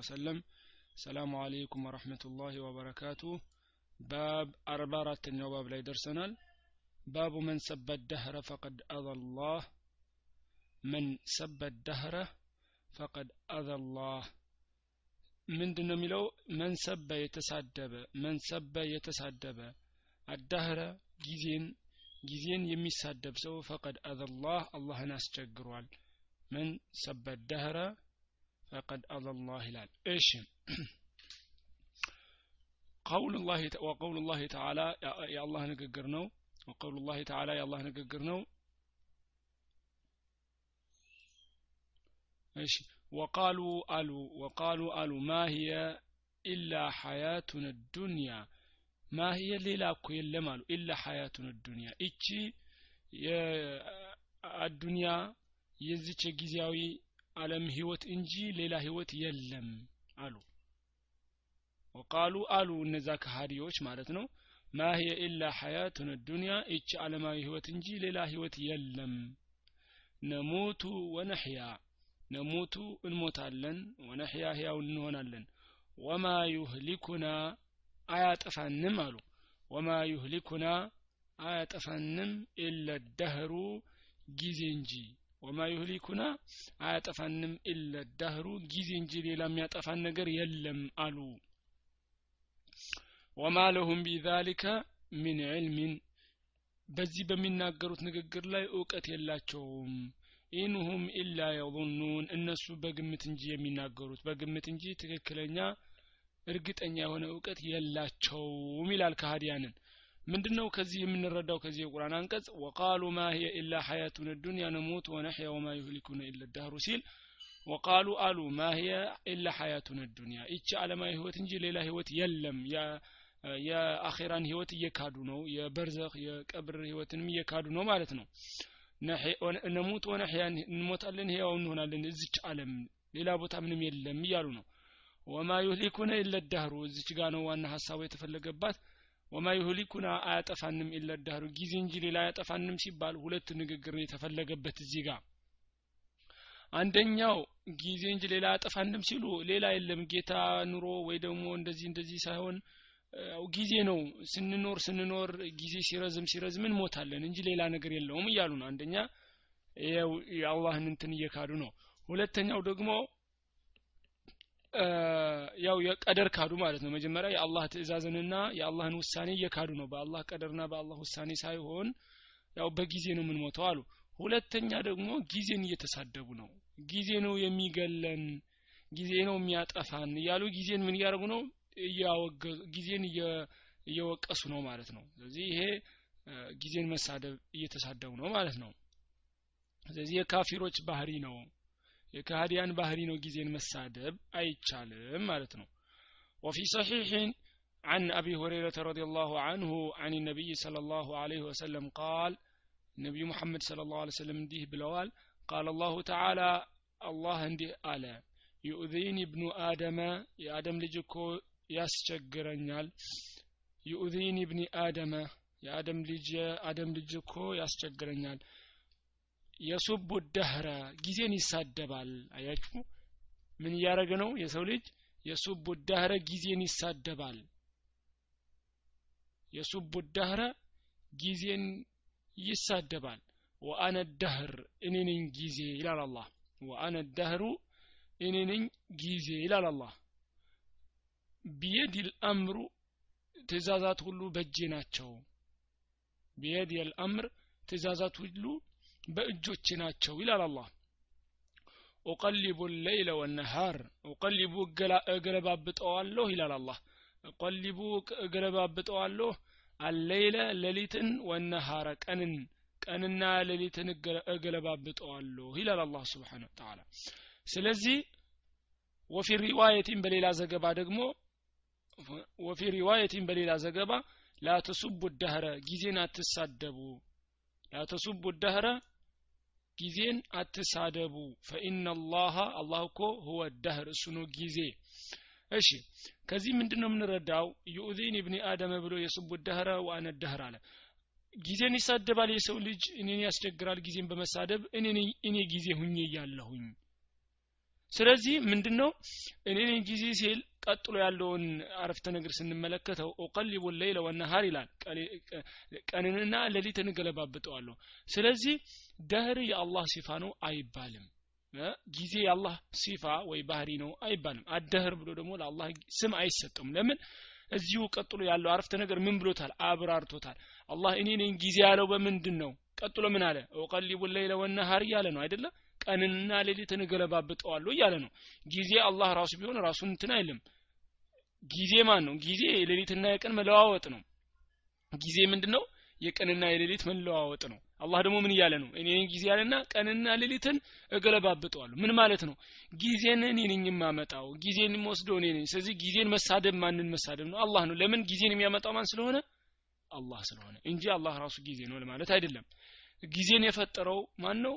وسلم السلام عليكم ورحمة الله وبركاته باب أربعة باب لا يدرسنا باب من سب الدهر فقد أذى الله من سب الدهر فقد أذى الله ምንድን ነው የሚለው መንሰበ የተሳደበ መንሰበ የተሳደበ አዳህረ ጊዜን ጊዜን የሚሳደብ ሰው ፈቀድ አዘላህ አላህን አስቸግሯል መን ሰበ ደህረ ፈቀድ አላላህ ይላል እሺ ቀውሉ ላህ ተዓላ የአላህ ንግግር ነው ወቀውሉ ላህ ተዓላ የአላህ ንግግር ነው እሺ ወቃሉ አሉ ወቃሉ አሉ ማ ኢላ ሐያቱን ዱንያ ማህየ ሌላ እኮ የለም አሉ ኢላ ሐያቱን ዱንያ እቺ የአዱንያ የዚች ጊዜያዊ ዓለም ህይወት እንጂ ሌላ ህይወት የለም አሉ። ወቃሉ አሉ እነዛ ከሃዲዎች ማለት ነው። ማህየ ኢላ ሐያቱን ዱንያ እቺ ዓለማዊ ህይወት እንጂ ሌላ ህይወት የለም። ነሞቱ ወነሕያ ነሞቱ እንሞታለን ወነሕያ ሕያው እንሆናለን። ወማ ዩህሊኩና አያጠፋንም አሉ። ወማ ዩህሊኩና አያጠፋንም ኢለ ደህሩ ጊዜ እንጂ ወማ ዩህሊኩና አያጠፋንም ኢለ ደህሩ ጊዜ እንጂ ሌላ የሚያጠፋን ነገር የለም አሉ። ወማ ለሁም ቢዛሊከ ሚን ዕልሚን በዚህ በሚናገሩት ንግግር ላይ እውቀት የላቸውም። ኢንሁም ኢላ የظኑን እነሱ በግምት እንጂ የሚናገሩት በግምት እንጂ ትክክለኛ እርግጠኛ የሆነ እውቀት የላቸውም ይላል ከሃዲያንን ምንድነው ከዚህ የምንረዳው ከዚህ የቁርአን አንቀጽ? ወቃሉ ማ ሂየ ኢላ ሐያቱን ዱንያ ነሙት ወነሕያ ወማ ዩህሊኩነ ኢለ ዳህሩ ሲል ወቃሉ አሉ ማ ሂየ ኢላ ሐያቱን ዱንያ። ይቺ ዓለማዊ ህይወት እንጂ ሌላ ህይወት የለም። የአኼራን ህይወት እየካዱ ነው። የበርዘኽ የቀብር ህይወትንም እየካዱ ነው ማለት ነው። ነሙት ወነሕያ እንሞታለን ህያው እንሆናለን። እዚች ዓለም ሌላ ቦታ ምንም የለም እያሉ ነው። ወማ ዩህሊኩነ ኢለ ዳህሩ እዚች ጋ ነው ዋና ሀሳቡ የተፈለገባት ወማ ዩህሊኩና አያጠፋንም ኢለ ዳህሩ። ጊዜ እንጂ ሌላ አያጠፋንም ሲባል ሁለት ንግግር ነው የተፈለገበት እዚህ ጋር። አንደኛው ጊዜ እንጂ ሌላ አያጠፋንም ሲሉ ሌላ የለም። ጌታ ኑሮ ወይ ደግሞ እንደዚህ እንደዚህ ሳይሆን ጊዜ ነው። ስንኖር ስንኖር ጊዜ ሲረዝም ሲረዝም እንሞታለን እንጂ ሌላ ነገር የለውም እያሉ ነው። አንደኛ የአላህን እንትን እየካዱ ነው። ሁለተኛው ደግሞ ያው የቀደር ካዱ ማለት ነው። መጀመሪያ የአላህ ትእዛዝንና የአላህን ውሳኔ እየካዱ ነው። በአላህ ቀደርና በአላህ ውሳኔ ሳይሆን ያው በጊዜ ነው የምንሞተው አሉ። ሁለተኛ ደግሞ ጊዜን እየተሳደቡ ነው። ጊዜ ነው የሚገለን ጊዜ ነው የሚያጠፋን እያሉ ጊዜን ምን እያደረጉ ነው? ጊዜን እየወቀሱ ነው ማለት ነው። ስለዚህ ይሄ ጊዜን መሳደብ እየተሳደቡ ነው ማለት ነው። ስለዚህ የካፊሮች ባህሪ ነው የካህዲያን ባህሪ ነው ጊዜን መሳደብ አይቻልም ማለት ነው وفي صحيح عن أبي هريرة رضي الله عنه عن النبي صلى الله عليه وسلم قال نبي محمد صلى الله عليه وسلم ديه بلوال قال الله تعالى الله عنده آلا يؤذيني ابن آدم يا آدم لجكو ያስቸግረኛል ዩኡዚኒ ብኒ አደመ የአደም ልጅ አደም ልጅ እኮ ያስቸግረኛል የሱቡ ደህረ ጊዜን ይሳደባል። አያችሁ? ምን እያደረገ ነው? የሰው ልጅ የሱቡ ደህረ ጊዜን ይሳደባል። የሱቡ ደህረ ጊዜን ይሳደባል። ወአነ ደህር እኔ ጊዜ ይላል አላህ። ወአነ ደህሩ እኔ ጊዜ ይላል አላህ። ቢየድ ልአምሩ ትእዛዛት ሁሉ በእጄ ናቸው። ቢየድ የልአምር ትእዛዛት ሁሉ በእጆቼ ናቸው ይላል አላህ ኡቀሊቡ ሌይለ ወነሃር ኡቀሊቡ እገለባብጠዋለሁ ይላል አላህ ኡቀሊቡ እገለባብጠዋለሁ አሌይለ ሌሊትን ወነሃረ ቀንን ቀንና ሌሊትን እገለባብጠዋለሁ ይላል አላህ ስብሓን ተዓላ ስለዚህ ወፊ ሪዋየቲን በሌላ ዘገባ ደግሞ ወፊ ሪዋየቲን በሌላ ዘገባ ላተሱቡ ደህረ ጊዜን አትሳደቡ ላተሱቡ ደህረ ጊዜን አትሳደቡ። ፈኢና ላሀ አላህ እኮ ሁወ ደህር እሱ ነው ጊዜ። እሺ ከዚህ ምንድን ነው የምንረዳው? ዩኡዚን ብኒ አደመ ብሎ የስቡ ደህረ ዋነ ደህር አለ። ጊዜን ይሳደባል የሰው ልጅ እኔን ያስቸግራል ጊዜን በመሳደብ እኔ ጊዜ ሁኜ እያለሁኝ ስለዚህ ምንድነው? እኔ ነኝ ጊዜ ሲል ቀጥሎ ያለውን አረፍተ ነገር ስንመለከተው ኦቀሊቡ ለይለ ወነሃር ይላል። ቀንንና ሌሊትን እገለባብጠዋለሁ። ስለዚህ ደህር የአላህ ሲፋ ነው አይባልም። ጊዜ የአላህ ሲፋ ወይ ባህሪ ነው አይባልም። አደህር ብሎ ደግሞ ለአላህ ስም አይሰጥም። ለምን? እዚሁ ቀጥሎ ያለው አረፍተ ነገር ምን ብሎታል? አብራርቶታል። አላህ እኔ ጊዜ ያለው በምንድን ነው ቀጥሎ ምን አለ? ኦቀሊቡ ለይለ ወነሃር እያለ ነው አይደለም ቀንንና ሌሊትን እገለባብጠዋለሁ እያለ ነው። ጊዜ አላህ ራሱ ቢሆን ራሱን እንትን አይልም። ጊዜ ማን ነው? ጊዜ የሌሊትና የቀን መለዋወጥ ነው። ጊዜ ምንድነው? የቀንና የሌሊት መለዋወጥ ነው። አላህ ደግሞ ምን እያለ ነው? እኔ ጊዜ ያለና ቀንና ሌሊትን እገለባብጠዋለሁ። ምን ማለት ነው? ጊዜን እኔ ነኝ የማመጣው ጊዜን የምወስደው እኔ ነኝ። ስለዚህ ጊዜን መሳደብ ማንን መሳደብ ነው? አላህ ነው። ለምን ጊዜን የሚያመጣው ማን ስለሆነ? አላህ ስለሆነ እንጂ አላህ ራሱ ጊዜ ነው ለማለት አይደለም። ጊዜን የፈጠረው ማን ነው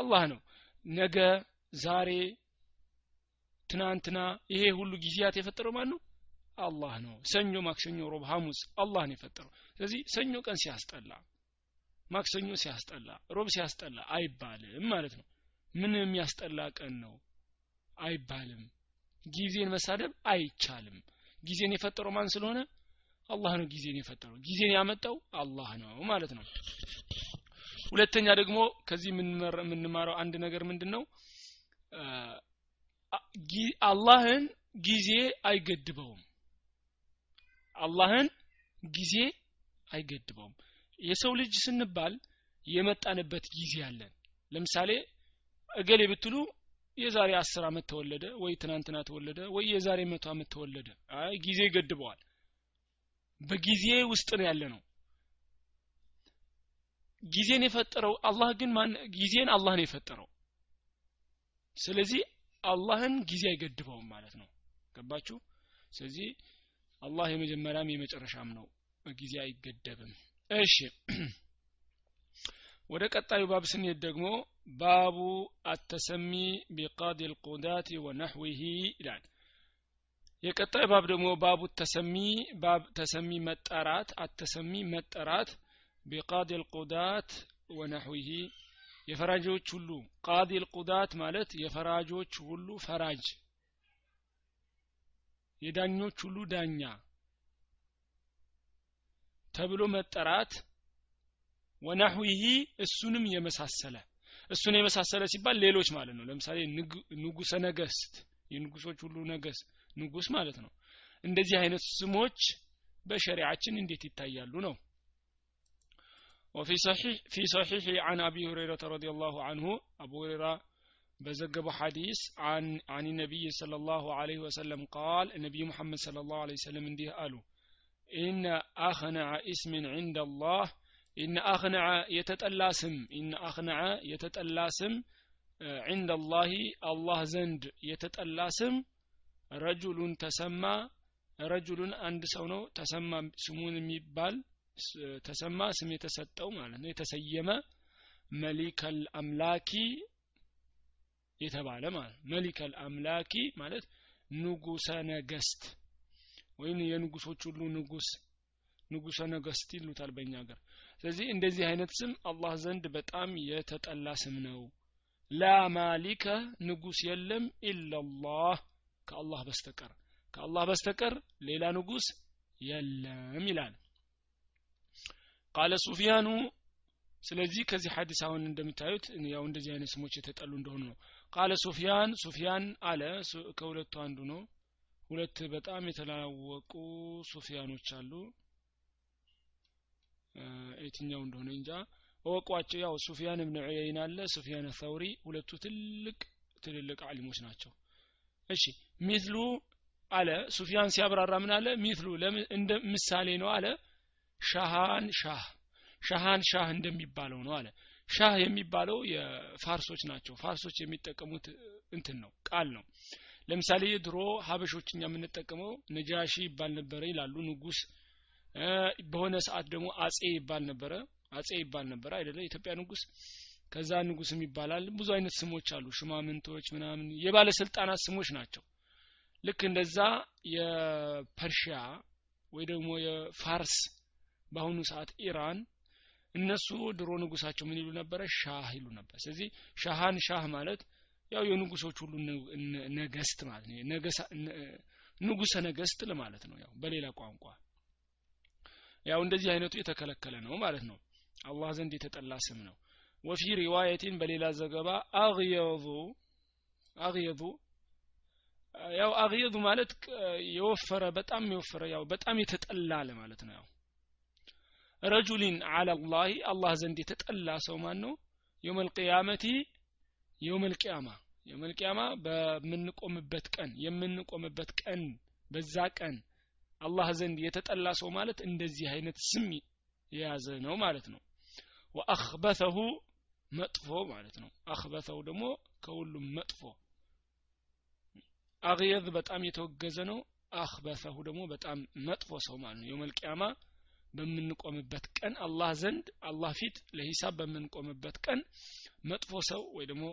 አላህ ነው። ነገ ዛሬ ትናንትና ይሄ ሁሉ ጊዜያት የፈጠረው ማን ነው? አላህ ነው። ሰኞ ማክሰኞ ሮብ ሐሙስ አላህ ነው የፈጠረው። ስለዚህ ሰኞ ቀን ሲያስጠላ ማክሰኞ ሲያስጠላ ሮብ ሲያስጠላ አይባልም ማለት ነው። ምን የሚያስጠላ ቀን ነው? አይባልም። ጊዜን መሳደብ አይቻልም። ጊዜን የፈጠረው ማን ስለሆነ? አላህ ነው ጊዜን የፈጠረው። ጊዜን ያመጣው አላህ ነው ማለት ነው ሁለተኛ ደግሞ ከዚህ የምንማረው አንድ ነገር ምንድን ነው አላህን ጊዜ አይገድበውም። አላህን ጊዜ አይገድበውም። የሰው ልጅ ስንባል የመጣንበት ጊዜ አለን። ለምሳሌ እገሌ ብትሉ የዛሬ አስር አመት ተወለደ ወይ ትናንትና ተወለደ ወይ የዛሬ መቶ አመት ተወለደ። አይ ጊዜ ይገድበዋል በጊዜ ውስጥ ነው ያለ ነው ጊዜን የፈጠረው አላህ ግን ጊዜን አላህ ነው የፈጠረው። ስለዚህ አላህን ጊዜ አይገድበውም ማለት ነው። ገባችሁ? ስለዚህ አላህ የመጀመሪያም የመጨረሻም ነው። ጊዜ አይገደብም። እሺ። ወደ ቀጣዩ ባብ ስንሄድ ደግሞ ባቡ አተሰሚ ቢቃዲ ልቁዳት ወነሕዊሂ ይላል። የቀጣይ ባብ ደግሞ ባቡ ተሰሚ ባብ ተሰሚ መጠራት አተሰሚ መጠራት ቢቃዲ ልቁዳት ወነሕዊሂ የፈራጆች ሁሉ ቃዲ ልቁዳት ማለት የፈራጆች ሁሉ ፈራጅ የዳኞች ሁሉ ዳኛ ተብሎ መጠራት ወናህዊሂ እሱንም የመሳሰለ እሱን የመሳሰለ ሲባል ሌሎች ማለት ነው። ለምሳሌ ንጉሰ ነገስት የንጉሶች ሁሉ ነገስ ንጉስ ማለት ነው። እንደዚህ አይነት ስሞች በሸሪዓችን እንዴት ይታያሉ ነው وفي صحيح في صحيح عن ابي هريره رضي الله عنه ابو هريره بزقب حديث عن عن النبي صلى الله عليه وسلم قال النبي محمد صلى الله عليه وسلم እንዲህ አሉ إن أخنع اسم عند الله إن أخنع يتطلع سم إن أخنع يتطلع سم عند الله الله زند يتطلع سم رجل تسمى رجل عند ሰው ነው ተሰማ ስሙን የሚባል ተሰማ ስም የተሰጠው ማለት ነው። የተሰየመ መሊከል አምላኪ የተባለ ማለት መሊከል አምላኪ ማለት ንጉሰ ነገስት ወይም የንጉሶች ሁሉ ንጉስ ንጉሰ ነገስት ይሉታል በእኛ ሀገር። ስለዚህ እንደዚህ አይነት ስም አላህ ዘንድ በጣም የተጠላ ስም ነው። ላ ማሊከ ንጉስ የለም ኢላላህ ከአላህ በስተቀር። ከአላህ በስተቀር ሌላ ንጉስ የለም ይላል ቃለ ሱፊያኑ። ስለዚህ ከዚህ ሐዲስ አሁን እንደምታዩት ያው እንደዚህ አይነት ስሞች የተጠሉ እንደሆኑ ነው። ቃለ ሱፊያን ሱፊያን አለ። ከሁለቱ አንዱ ነው። ሁለት በጣም የተላወቁ ሱፊያኖች አሉ። የትኛው እንደሆነ እንጃ። እወቋቸው። ያው ሱፊያን እብን ዑየይን አለ ሱፊያን ተውሪ ሁለቱ ትልቅ ትልልቅ አሊሞች ናቸው። እሺ ሚትሉ አለ። ሱፊያን ሲያብራራ ምን አለ? ሚትሉ ምሳሌ ነው አለ ሻሃን ሻህ ሻሃን ሻህ እንደሚባለው ነው አለ። ሻህ የሚባለው የፋርሶች ናቸው። ፋርሶች የሚጠቀሙት እንትን ነው ቃል ነው። ለምሳሌ ድሮ ሀበሾች እኛ የምንጠቀመው ነጃሺ ይባል ነበረ ይላሉ ንጉስ በሆነ ሰዓት ደግሞ አጼ ይባል ነበረ። አጼ ይባል ነበረ አይደለ? ኢትዮጵያ ንጉስ። ከዛ ንጉስም ይባላል። ብዙ አይነት ስሞች አሉ ሽማምንቶች ምናምን የባለስልጣናት ስሞች ናቸው። ልክ እንደዛ የፐርሺያ ወይ ደግሞ የፋርስ በአሁኑ ሰዓት ኢራን እነሱ ድሮ ንጉሳቸው ምን ይሉ ነበረ? ሻህ ይሉ ነበር። ስለዚህ ሻሃን ሻህ ማለት ያው የንጉሶች ሁሉ ነገስት ማለት ነው። ንጉሰ ነገስት ለማለት ነው ያው በሌላ ቋንቋ። ያው እንደዚህ አይነቱ የተከለከለ ነው ማለት ነው። አላህ ዘንድ የተጠላ ስም ነው። ወፊ ሪዋየቲን በሌላ ዘገባ አግየዙ አግየዙ ያው አግየዙ ማለት የወፈረ በጣም የወፈረ ያው በጣም የተጠላ ለማለት ነው ያው ረጁሊን አላላህ አላህ ዘንድ የተጠላ ሰው ማን ነው የውመል ቅያመቲ የውመል ቅያማ የውመል ቅያማ በምንቆምበት ቀን የምንቆምበት ቀን በዛ ቀን አላህ ዘንድ የተጠላ ሰው ማለት እንደዚህ አይነት ስም የያዘ ነው ማለት ነው። ወአኽበተሁ መጥፎ ማለት ነው። አኽበተሁ ደግሞ ከሁሉም መጥፎ አግየዝ በጣም የተወገዘ ነው። አኽበተሁ ደግሞ በጣም መጥፎ ሰው ማለት ነው። የውመል ቅያማ በምንቆምበት ቀን አላህ ዘንድ አላህ ፊት ለሂሳብ በምንቆምበት ቀን መጥፎ ሰው ወይ ደግሞ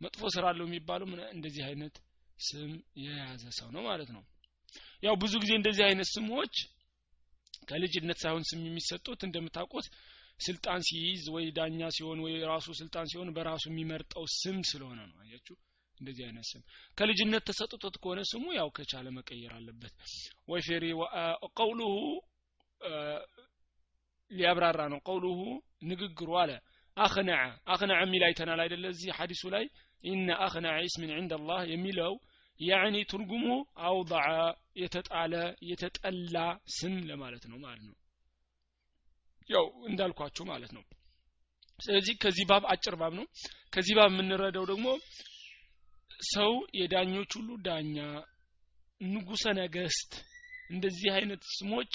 መጥፎ ስራ አለው የሚባለው እንደዚህ አይነት ስም የያዘ ሰው ነው ማለት ነው። ያው ብዙ ጊዜ እንደዚህ አይነት ስሞች ከልጅነት ሳይሆን ስም የሚሰጡት እንደምታውቁት ስልጣን ሲይዝ ወይ ዳኛ ሲሆን ወይ ራሱ ስልጣን ሲሆን በራሱ የሚመርጠው ስም ስለሆነ ነው። አያችሁ? እንደዚህ አይነት ስም ከልጅነት ተሰጥቶት ከሆነ ስሙ ያው ከቻለ መቀየር አለበት። ወይ ፌሪ ቀውሉሁ ሊያብራራ ነው። ቀውሉሁ ንግግሩ አለ። አክነዐ አክነዐ የሚል አይተናል አይደለ? እዚህ ሐዲሱ ላይ ኢነ አክነዐ ኢስምን ዕንደ አላህ የሚለው ያዕኒ ትርጉሙ አውضዐ የተጣለ የተጠላ ስም ለማለት ነው ማለት ነው። ያው እንዳልኳችሁ ማለት ነው። ስለዚህ ከዚህ ባብ አጭር ባብ ነው። ከዚህ ባብ የምንረዳው ደግሞ ሰው የዳኞች ሁሉ ዳኛ ንጉሰ ነገስት እንደዚህ አይነት ስሞች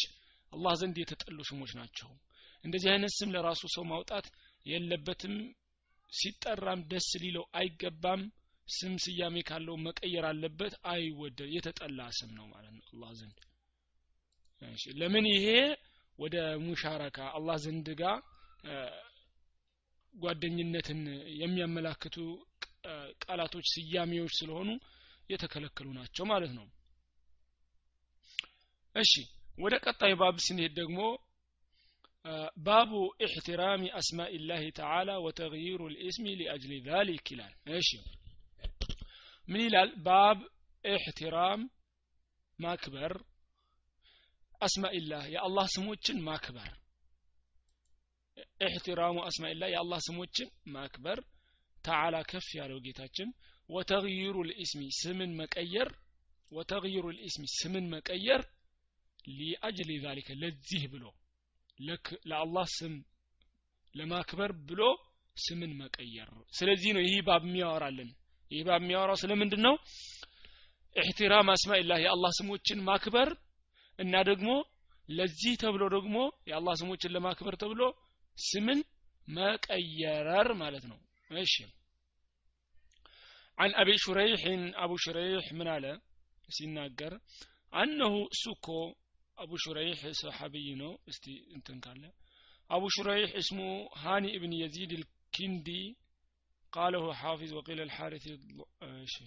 አላህ ዘንድ የተጠሉ ስሞች ናቸው። እንደዚህ አይነት ስም ለራሱ ሰው ማውጣት የለበትም። ሲጠራም ደስ ሊለው አይገባም። ስም ስያሜ ካለው መቀየር አለበት። አይወደድ የተጠላ ስም ነው ማለት ነው አላህ ዘንድ። ለምን ይሄ ወደ ሙሻረካ አላህ ዘንድ ጋር ጓደኝነትን የሚያመላክቱ ቃላቶች ስያሜዎች ስለሆኑ የተከለከሉ ናቸው ማለት ነው። እሺ ወደ ቀጣይ ባብ ስንሄድ ደግሞ ባቡ ኢሕትራሚ አስማኢ ላህ ተዓላ ወተግይሩ ልእስሚ ሊአጅሊ ዛሊክ ይላል። እሺ ምን ይላል? ባብ ኢሕትራም ማክበር አስማኢላህ የአላህ ስሞችን ማክበር ኢሕትራሙ አስማኢላህ የአላህ ስሞችን ማክበር ተዓላ ከፍ ያለው ጌታችን ወተግይሩ ልእስሚ ስምን መቀየር ወተግይሩ ልእስሚ ስምን መቀየር ሊአጅሊ ዛሊከ ለዚህ ብሎ ለአላህ ስም ለማክበር ብሎ ስምን መቀየር ስለዚህ ነው ይህ ባብ የሚያወራልን ይህ ባብ የሚያወራው ስለምንድን ነው ኢሕትራም አስማኢላህ የአላህ ስሞችን ማክበር እና ደግሞ ለዚህ ተብሎ ደግሞ የአላህ ስሞችን ለማክበር ተብሎ ስምን መቀየረር ማለት ነው እሺ عن أبي شريح أبو شريح من على سيناجر أنه سكو أبو شريح صحابي نو استي انتن قال أبو شريح اسمه هاني ابن يزيد الكندي قاله حافظ وقيل الحارث ايش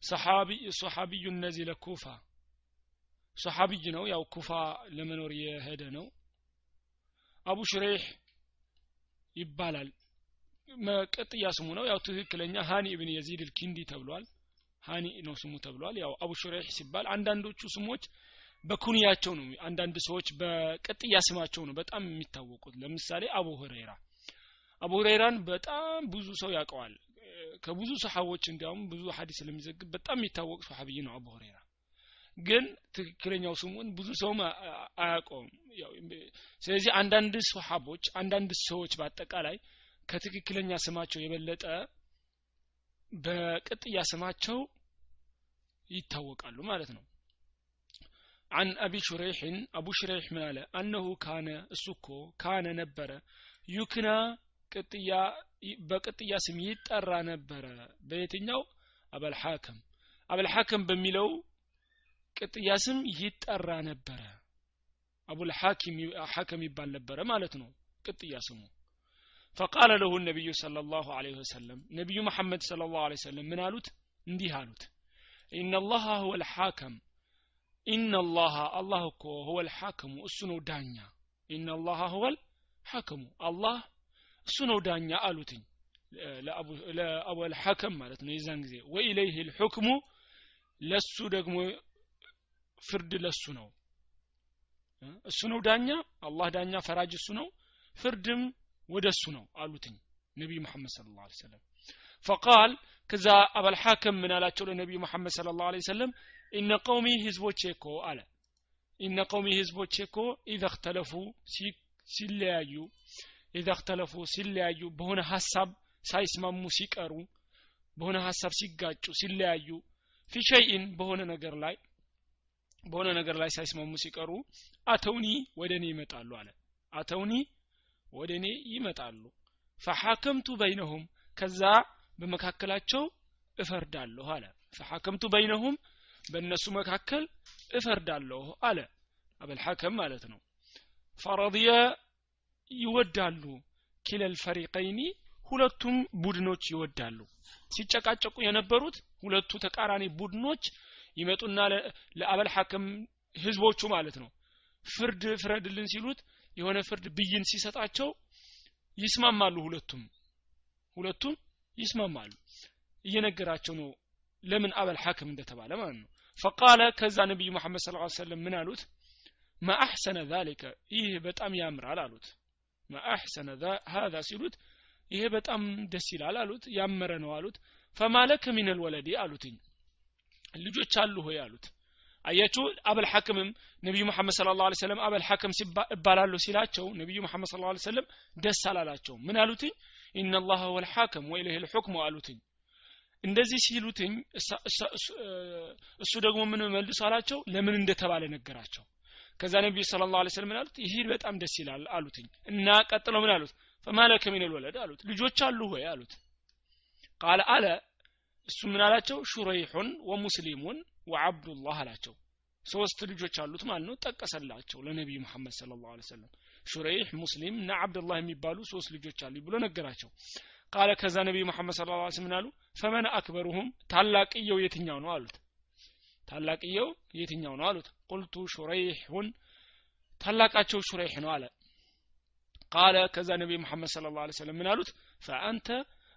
صحابي صحابي نزل كوفة صحابي ነው ያው ኩፋ ለመኖር የሄደ ነው አቡ ሽሬህ ይባላል መቀጥያ ስሙ ነው ያው ትክክለኛ ሃኒ ኢብን የዚድ ልኪንዲ ተብሏል ሃኒ ነው ስሙ ተብሏል። ያው አቡ ሹሬህ ሲባል አንዳንዶቹ ስሞች በኩንያቸው ነው አንዳንድ ሰዎች በቅጥያ ስማቸው ነው በጣም የሚታወቁት። ለምሳሌ አቡ ሁረይራ። አቡ ሁረይራን በጣም ብዙ ሰው ያውቀዋል። ከብዙ ሰሓቦች እንዲያውም ብዙ ሀዲስ ስለሚዘግብ በጣም የሚታወቅ ሰሓብይ ነው አቡ ሁረይራ። ግን ትክክለኛው ስሙን ብዙ ሰውም አያውቀውም። ስለዚህ አንዳንድ ሰሓቦች አንዳንድ ሰዎች በአጠቃላይ ከትክክለኛ ስማቸው የበለጠ በቅጥያ ስማቸው ይታወቃሉ ማለት ነው። አን አቢ ሹሬሕን አቡ ሹሬሕ ምን አለ አነሁ ካነ እሱኮ ካነ ነበረ ዩክና ቅጥያ በቅጥያ ስም ይጠራ ነበረ። በየትኛው? አበልሐክም አበልሐክም በሚለው ቅጥያ ስም ይጠራ ነበረ። አቡልሐኪም ሐከም ይባል ነበረ ማለት ነው ቅጥያ ስሙ። ፈቃለ ለሁ ነቢዩ ለ ላሁ ወሰለም ነቢዩ መሐመድ ለ ላሁ ወሰለም ምን አሉት? እንዲህ አሉት። إن الله هو الحاكم إن الله الله هو الحاكم እሱ ነው ዳኛ إن الله هو الحاكم الله እሱ ነው ዳኛ አሉትኝ ለአቡል ሐከም ማለት ነው የዛን ጊዜ ወኢለይህ ልሑክሙ ለሱ ደግሞ ፍርድ ለሱ ነው እሱ ነው ዳኛ አላህ ዳኛ ፈራጅ እሱ ነው ፍርድም ወደ እሱ ነው አሉትኝ ነቢይ መሐመድ ስለ ላ ሰለም ፈቃል ከዛ አበልሐከም ምን አላቸው ለነቢዩ መሐመድ ስለ ላሁ ሰለም ኢነ ቀውሚ ህዝቦቼ እኮ አለ ኢነ ቀውሚ ህዝቦቼ እኮ ኢዘ እክተለፉ ሲለያዩ ኢዘ እክተለፉ ሲለያዩ በሆነ ሀሳብ ሳይስማሙ ሲቀሩ በሆነ ሀሳብ ሲጋጩ ሲለያዩ ፊ ሸይን በሆነ ነገር ላይ በሆነ ነገር ላይ ሳይስማሙ ሲቀሩ አተውኒ ወደ እኔ ይመጣሉ አለ አተውኒ ወደ እኔ ይመጣሉ ፈሐከምቱ በይነሁም ከዛ በመካከላቸው እፈርዳለሁ አለ። ፈሐከምቱ በይነሁም በእነሱ መካከል እፈርዳለሁ አለ። አበልሐከም ማለት ነው። ፈረድየ ይወዳሉ። ኪለል ፈሪቀይኒ ሁለቱም ቡድኖች ይወዳሉ። ሲጨቃጨቁ የነበሩት ሁለቱ ተቃራኒ ቡድኖች ይመጡና ለአበል ሐከም ህዝቦቹ ማለት ነው። ፍርድ ፍረድልን ሲሉት የሆነ ፍርድ ብይን ሲሰጣቸው ይስማማሉ ሁለቱም። ሁለቱም ይስማማሉ። እየነገራቸው ነው ለምን አበል ሐክም እንደተባለ ማለት ነው። ፈቃለ ከዛ ነቢዩ መሐመድ ስለ ሰለም ምን አሉት? ማአሕሰነ ዛሊከ ይህ በጣም ያምራል አሉት። ማአሕሰነ ሀዛ ሲሉት ይሄ በጣም ደስ ይላል አሉት ያመረ ነው አሉት። ፈማለከ ሚነል ወለዲ አሉትኝ ልጆች አሉ ሆይ አሉት። አያችሁ አበል ሐክምም ነቢዩ መሐመድ ስለ ላ ሰለም አበል ሐክም እባላለሁ ሲላቸው ነቢዩ መሐመድ ስለ ላ ሰለም ደስ አላላቸው ምን አሉትኝ ኢነላህ ወልሐክም ወኢለህ ልሑክሙ አሉትኝ። እንደዚህ ሲሉትኝ እሱ ደግሞ ምን መልሶ አላቸው? ለምን እንደተባለ ነገራቸው. ከዛ ነቢዩ ስለ ላ ስለም አሉት? ይህ በጣም ደስ ይላል አሉትኝ። እና ቀጥለው ምን አሉት? ፈማለከ ሚነል ወለድ አሉት። ልጆች አሉ ሆይ አሉት። ቃለ አለ። እሱ ምን አላቸው? ሹረይሑን ወሙስሊሙን ወአብዱላህ አላቸው። ሶስት ልጆች አሉት ማለት ነው። ጠቀሰላቸው ለነቢዩ መሐመድ ስለ ላሁ ሰለም ሹረይሕ ሙስሊም እና አብዱላህ የሚባሉ ሶስት ልጆች አሉ ብሎ ነገራቸው። ቃለ ከዛ ነቢዩ መሐመድ ስለ ላ ስለም አሉ? ፈመን አክበሩሁም ታላቅየው የትኛው ነው አሉት። ታላቅየው የትኛው ነው አሉት? ቁልቱ ሹረይሑን ታላቃቸው ሹረይሕ ነው አለ። ቃለ ከዛ ነቢ መሐመድ ስለ ላ ሰለም ምን አሉት? ፈአንተ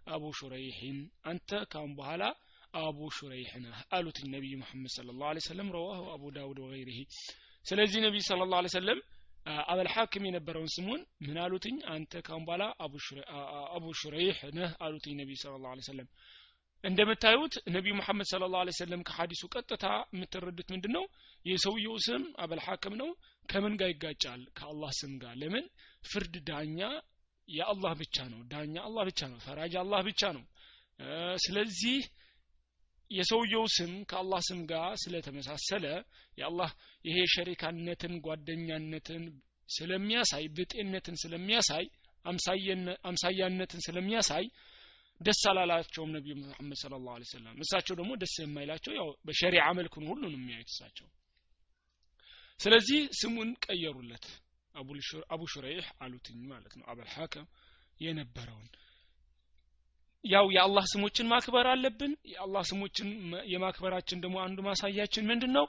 አቡ ሹረይሕን አንተ ካሁን በኋላ አቡ ሹረይሕ ነህ አሉትኝ ነቢዩ መሐመድ ስለ ላሁ ሰለም ረዋሁ አቡ ዳውድ ወገይሪህ ስለዚህ ነቢይ ስለ ላሁ ሰለም አበልሐክም የነበረውን ስሙን ምን አሉትኝ? አንተ ካሁን በኋላ አቡ ሹረይሕ ነህ አሉትኝ ነቢይ ስለ ላሁ ሰለም እንደምታዩት ነቢዩ መሐመድ ስለ ላሁ ሰለም ከሐዲሱ ቀጥታ የምትረዱት ምንድን ነው የሰውየው ስም አበልሐክም ነው። ከምን ጋር ይጋጫል? ከአላህ ስም ጋር። ለምን? ፍርድ ዳኛ የአላህ ብቻ ነው። ዳኛ አላህ ብቻ ነው። ፈራጅ አላህ ብቻ ነው። ስለዚህ የሰውየው ስም ከአላህ ስም ጋር ስለተመሳሰለ የአላህ ይሄ ሸሪካነትን ጓደኛነትን ስለሚያሳይ ብጤነትን ስለሚያሳይ አምሳያነትን ስለሚያሳይ ደስ አላላቸውም ነቢዩ መሐመድ ስለ ላሁ ሰለም እሳቸው ደግሞ ደስ የማይላቸው ያው በሸሪዓ መልኩ ነው ሁሉንም የሚያዩት እሳቸው። ስለዚህ ስሙን ቀየሩለት። አቡ ሹረይሕ አሉትኝ ማለት ነው። አበል ሐከም የነበረውን ያው የአላህ ስሞችን ማክበር አለብን። የአላህ ስሞችን የማክበራችን ደግሞ አንዱ ማሳያችን ምንድን ነው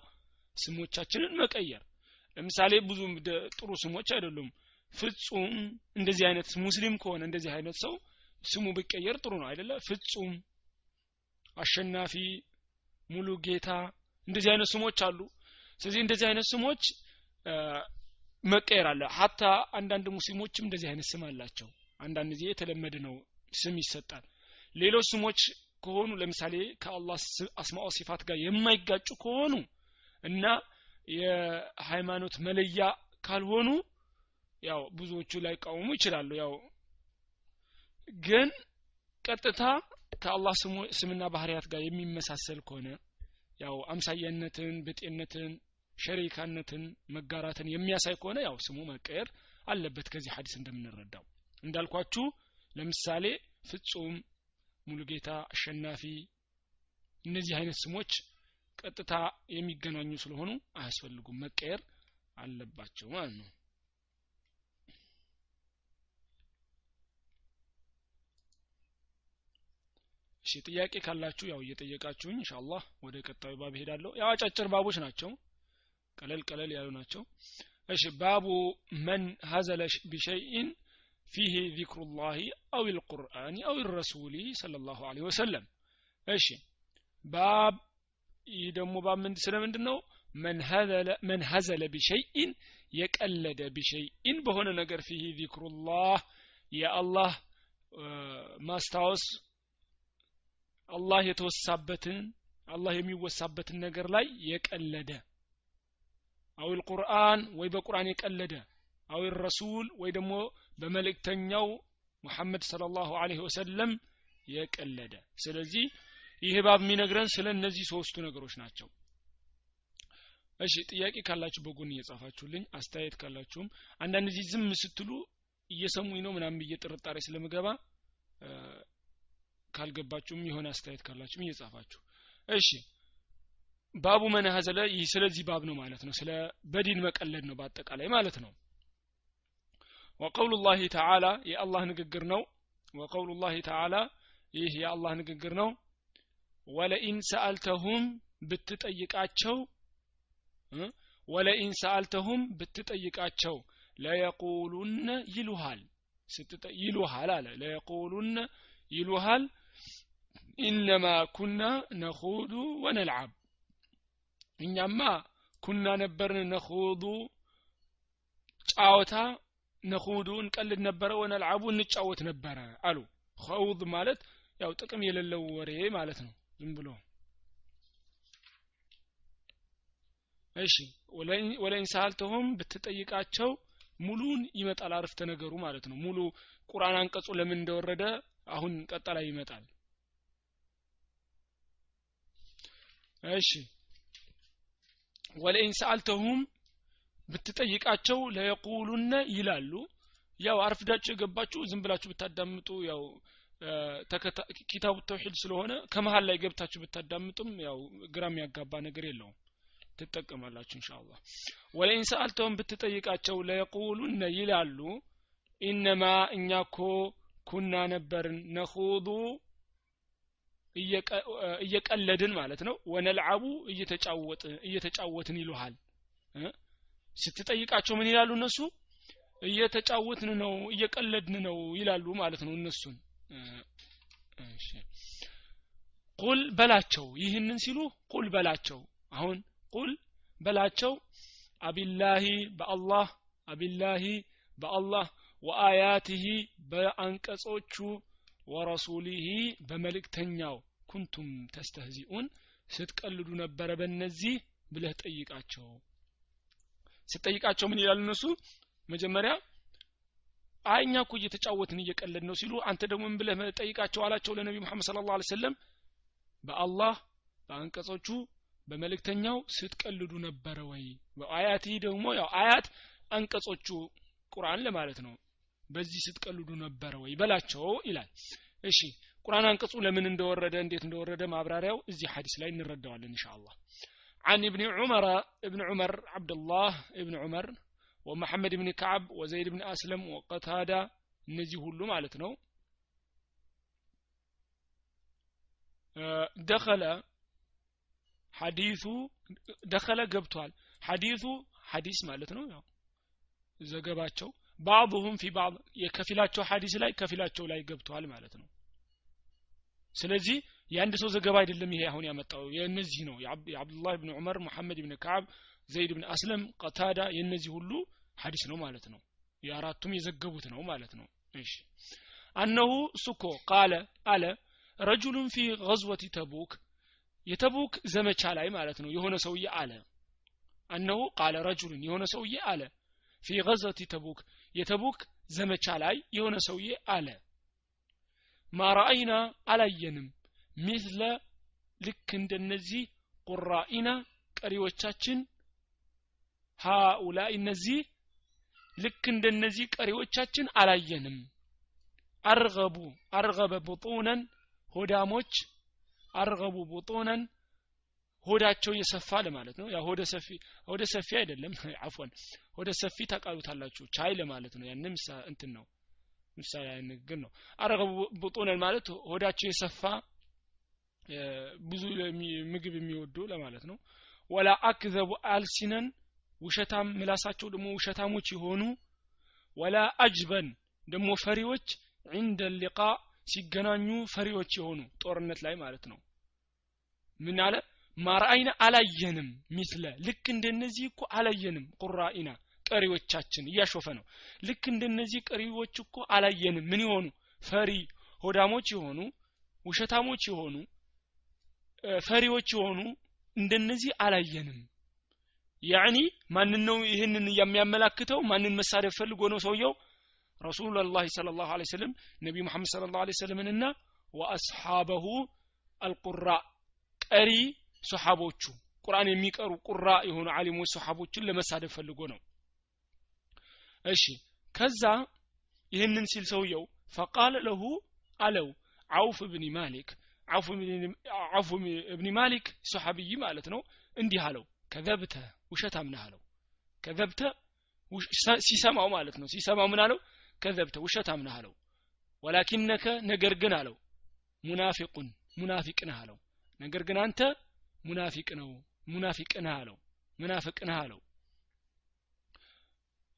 ስሞቻችንን መቀየር። ለምሳሌ ብዙ ጥሩ ስሞች አይደሉም። ፍጹም እንደዚህ አይነት ሙስሊም ከሆነ እንደዚህ አይነት ሰው ስሙ ቢቀየር ጥሩ ነው አይደለ? ፍጹም አሸናፊ ሙሉ ጌታ እንደዚህ አይነት ስሞች አሉ። ስለዚህ እንደዚህ አይነት ስሞች መቀየር አለ። ሀታ አንዳንድ ሙስሊሞችም እንደዚህ አይነት ስም አላቸው። አንዳንድ ጊዜ የተለመደ ነው ስም ይሰጣል ሌሎች ስሞች ከሆኑ ለምሳሌ ከአላህ አስማኦ ሲፋት ጋር የማይጋጩ ከሆኑ እና የሃይማኖት መለያ ካልሆኑ ያው ብዙዎቹ ላይ ቃወሙ ይችላሉ። ያው ግን ቀጥታ ከአላህ ስምና ባህሪያት ጋር የሚመሳሰል ከሆነ ያው አምሳያነትን ብጤነትን ሸሪካነትን መጋራትን የሚያሳይ ከሆነ ያው ስሙ መቀየር አለበት። ከዚህ ሀዲስ እንደምንረዳው እንዳልኳችሁ ለምሳሌ ፍጹም ሙሉጌታ አሸናፊ እነዚህ አይነት ስሞች ቀጥታ የሚገናኙ ስለሆኑ አያስፈልጉም። መቀየር አለባቸው ማለት ነው። እሺ ጥያቄ ካላችሁ ያው እየጠየቃችሁኝ ኢንሻአላህ ወደ ቀጣዩ ባብ ሄዳለሁ ያው አጫጭር ባቦች ናቸው። ቀለል ቀለል ያሉ ናቸው። እሺ ባቡ መን ሀዘለ ቢሸይን ፊህ ذكر الله أو القرآن أو الرسول صلى الله عليه وسلم እሺ ባብ ይህ ደግሞ ባብ ምንድ ስለምንድን ነው መን ሀዘለ ቢሸይኢን የቀለደ ቢሸይኢን በሆነ ነገር ፊህ ዚክሩላህ የአላህ ማስታወስ አላህ የተወሳበትን አላህ የሚወሳበትን ነገር ላይ የቀለደ አው ቁርአን ወይ በቁርአን የቀለደ አው ረሱል ወይ ደግሞ በመልእክተኛው ሙሐመድ ስለ ላሁ ወሰለም የቀለደ። ስለዚህ ይህ ባብ የሚነግረን ስለ እነዚህ ሶስቱ ነገሮች ናቸው። እሺ ጥያቄ ካላችሁ በጎን እየጻፋችሁልኝ አስተያየት ካላችሁም አንዳንድ ጊዜ ዝም ስትሉ እየሰሙኝ ነው ምናምን ብዬ ጥርጣሬ ስለምገባ ካልገባችሁም የሆነ አስተያየት ካላችሁም እየጻፋችሁ። እሺ ባቡ መናሀዘለ ይህ ስለዚህ ባብ ነው ማለት ነው። ስለ በዲን መቀለድ ነው በአጠቃላይ ማለት ነው ወቀውሉ ላህ ተዓላ የአላህ ንግግር ነው። ወቀውሉ ላህ ተዓላ ይህ የአላህ ንግግር ነው። ወለኢን ሰአልተሁም ብትጠይቃቸው ወለኢን ሰአልተሁም ብትጠይቃቸው ለየቁሉነ ይሉሃል ይሉሃል አለ። ለየቁሉነ ይሉሃል ኢነማ ኩና ነኹዱ ወነልዓብ። እኛማ ኩና ነበርን ነኹዱ ጫወታ ነኹዱ እንቀልድ ነበረ ወነልዓቡ እንጫወት ነበረ አሉ። ኸውድ ማለት ያው ጥቅም የሌለው ወሬ ማለት ነው። ዝም ብሎ እሺ ወለኢን ሳልተሁም ብትጠይቃቸው ሙሉን ይመጣል አረፍተ ነገሩ ማለት ነው። ሙሉ ቁርአን አንቀጹ ለምን እንደወረደ አሁን ቀጠላ ይመጣል። እሺ ወለኢን ሰአልተሁም ብትጠይቃቸው ለየቁሉነ ይላሉ። ያው አርፍዳችሁ የገባችሁ ዝም ብላችሁ ብታዳምጡ ያው ኪታቡ ተውሂድ ስለሆነ ከመሀል ላይ ገብታችሁ ብታዳምጡም ያው ግራ የሚያጋባ ነገር የለውም። ትጠቀማላችሁ እንሻአላ ወለኢን ሰአልተውም ብትጠይቃቸው ለየቁሉነ ይላሉ። ኢነማ እኛ ኮ ኩና ነበርን ነኹዱ እየቀለድን ማለት ነው። ወነልዓቡ እየተጫወትን ይሉሃል ስትጠይቃቸው ምን ይላሉ እነሱ? እየተጫወትን ነው እየቀለድን ነው ይላሉ ማለት ነው እነሱን። ቁል በላቸው ይህንን ሲሉ ቁል በላቸው። አሁን ቁል በላቸው አቢላሂ በአላህ አቢላሂ በአላህ ወአያትህ በአንቀጾቹ ወረሱሊህ በመልእክተኛው። ኩንቱም ተስተህዚኡን ስትቀልዱ ነበረ በእነዚህ ብለህ ጠይቃቸው ስጠይቃቸው ምን ይላሉ እነሱ? መጀመሪያ አይ እኮ እየተጫወትን እየቀለድ ነው ሲሉ አንተ ደግሞ ምን ብለህ ጠይቃቸው አላቸው ለነቢ መሐመድ ስለ ላ ሰለም በአላህ በአንቀጾቹ በመልእክተኛው ስትቀልዱ ነበረ ወይ? በአያት ደግሞ ያው አያት አንቀጾቹ ቁርአን ለማለት ነው። በዚህ ስትቀልዱ ነበረ ወይ በላቸው ይላል። እሺ ቁርአን አንቀጹ ለምን እንደወረደ እንዴት እንደወረደ ማብራሪያው እዚህ ሐዲስ ላይ እንረዳዋለን ኢንሻአላህ عن ابن عمر ابن عمر عبد الله ابن عمر ومحمد بن كعب وزيد بن أسلم وقتادة እነዚህ ሁሉ ማለት ነው ደኸለ ሐዲሱ ደኸለ ገብቷል. ሐዲሱ ሐዲስ ማለት ነው ያው ዘገባቸው ባዕضሁም ፊ ባዕض የከፊላቸው ሐዲስ ላይ ከፊላቸው ላይ ገብቷል ማለት ነው። የአንድ ሰው ዘገባ አይደለም ይሄ አሁን ያመጣው። የእነዚህ ነው። የአብዱላህ ብን ዑመር ሙሐመድ ብን ከዓብ ዘይድ ብን አስለም ቀታዳ የእነዚህ ሁሉ ሀዲስ ነው ማለት ነው። የአራቱም የዘገቡት ነው ማለት ነው። እሺ። አነሁ ሱኮ ቃለ አለ ረጁሉን ፊ ገዝወቲ ተቡክ የተቡክ ዘመቻ ላይ ማለት ነው። የሆነ ሰውዬ አለ። አነሁ ቃለ ረጁሉን የሆነ ሰውዬ አለ። ፊ ገዝወቲ ተቡክ የተቡክ ዘመቻ ላይ የሆነ ሰውዬ አለ። ማራአይና አላየንም ሚስለ ልክ እንደነዚህ ቁራኢና ቀሪዎቻችን ሃኡላ እነዚህ ልክ እንደነዚህ ቀሪዎቻችን አላየንም። አርገቡ አርገበ ቡጡነን ሆዳሞች አርገቡ ቡጡነን ሆዳቸው የሰፋ ለማለት ነው። ያ ሆደ ሰፊ ሆደ ሰፊ አይደለም። አፎን ሆደ ሰፊ ታቃሉታላችሁ ቻይ ለማለት ነው። ያን እንትን ነው ምሳሌ ንግግር ነው። አረገቡ ቡጡነን ማለት ሆዳቸው የሰፋ ብዙ ምግብ የሚወዱ ለማለት ነው። ወላ አክዘቡ አልሲነን ውሸታም ምላሳቸው ደግሞ ውሸታሞች የሆኑ ወላ አጅበን ደግሞ ፈሪዎች ዒንደ ሊቃ ሲገናኙ ፈሪዎች የሆኑ ጦርነት ላይ ማለት ነው። ምን አለ? ማርአይና አላየንም ሚስለ ልክ እንደነዚህ እኮ አላየንም ቁራኢና ቀሪዎቻችን እያሾፈ ነው። ልክ እንደነዚህ ቀሪዎች እኮ አላየንም ምን የሆኑ ፈሪ ሆዳሞች የሆኑ ውሸታሞች የሆኑ ፈሪዎች የሆኑ እንደነዚህ አላየንም። ያኒ ማንን ነው ይህንን የሚያመላክተው? ማንን መሳደብ ፈልጎ ነው ሰውየው? ረሱሉላህ ስለ ላሁ ለ ሰለም ነቢ መሐመድ ስለ ላሁ ለ ሰለምንና ወአስሓበሁ አልቁራ ቀሪ ሶሓቦቹ ቁርአን የሚቀሩ ቁራ የሆኑ አሊሞች ሶሓቦችን ለመሳደብ ፈልጎ ነው። እሺ ከዛ ይህንን ሲል ሰውየው ፈቃለ ለሁ አለው አውፍ ብኒ ማሊክ አውፍ ብኒ ማሊክ ሶሓብይ ማለት ነው እንዲህ አለው። ከዘብተ ውሸታም ነህ አለው። ከዘብተ ሲሰማው ማለት ነው። ሲሰማው ምን አለው? ከዘብተ ውሸታም ነህ አለው። ወላኪነከ ነገር ግን አለው። ሙናፊቁን ሙናፊቅ ነህ አለው። ነገር ግን አንተ ሙናፊቅ ነው ሙናፊቅ ነህ አለው። ሙናፊቅ ነህ አለው።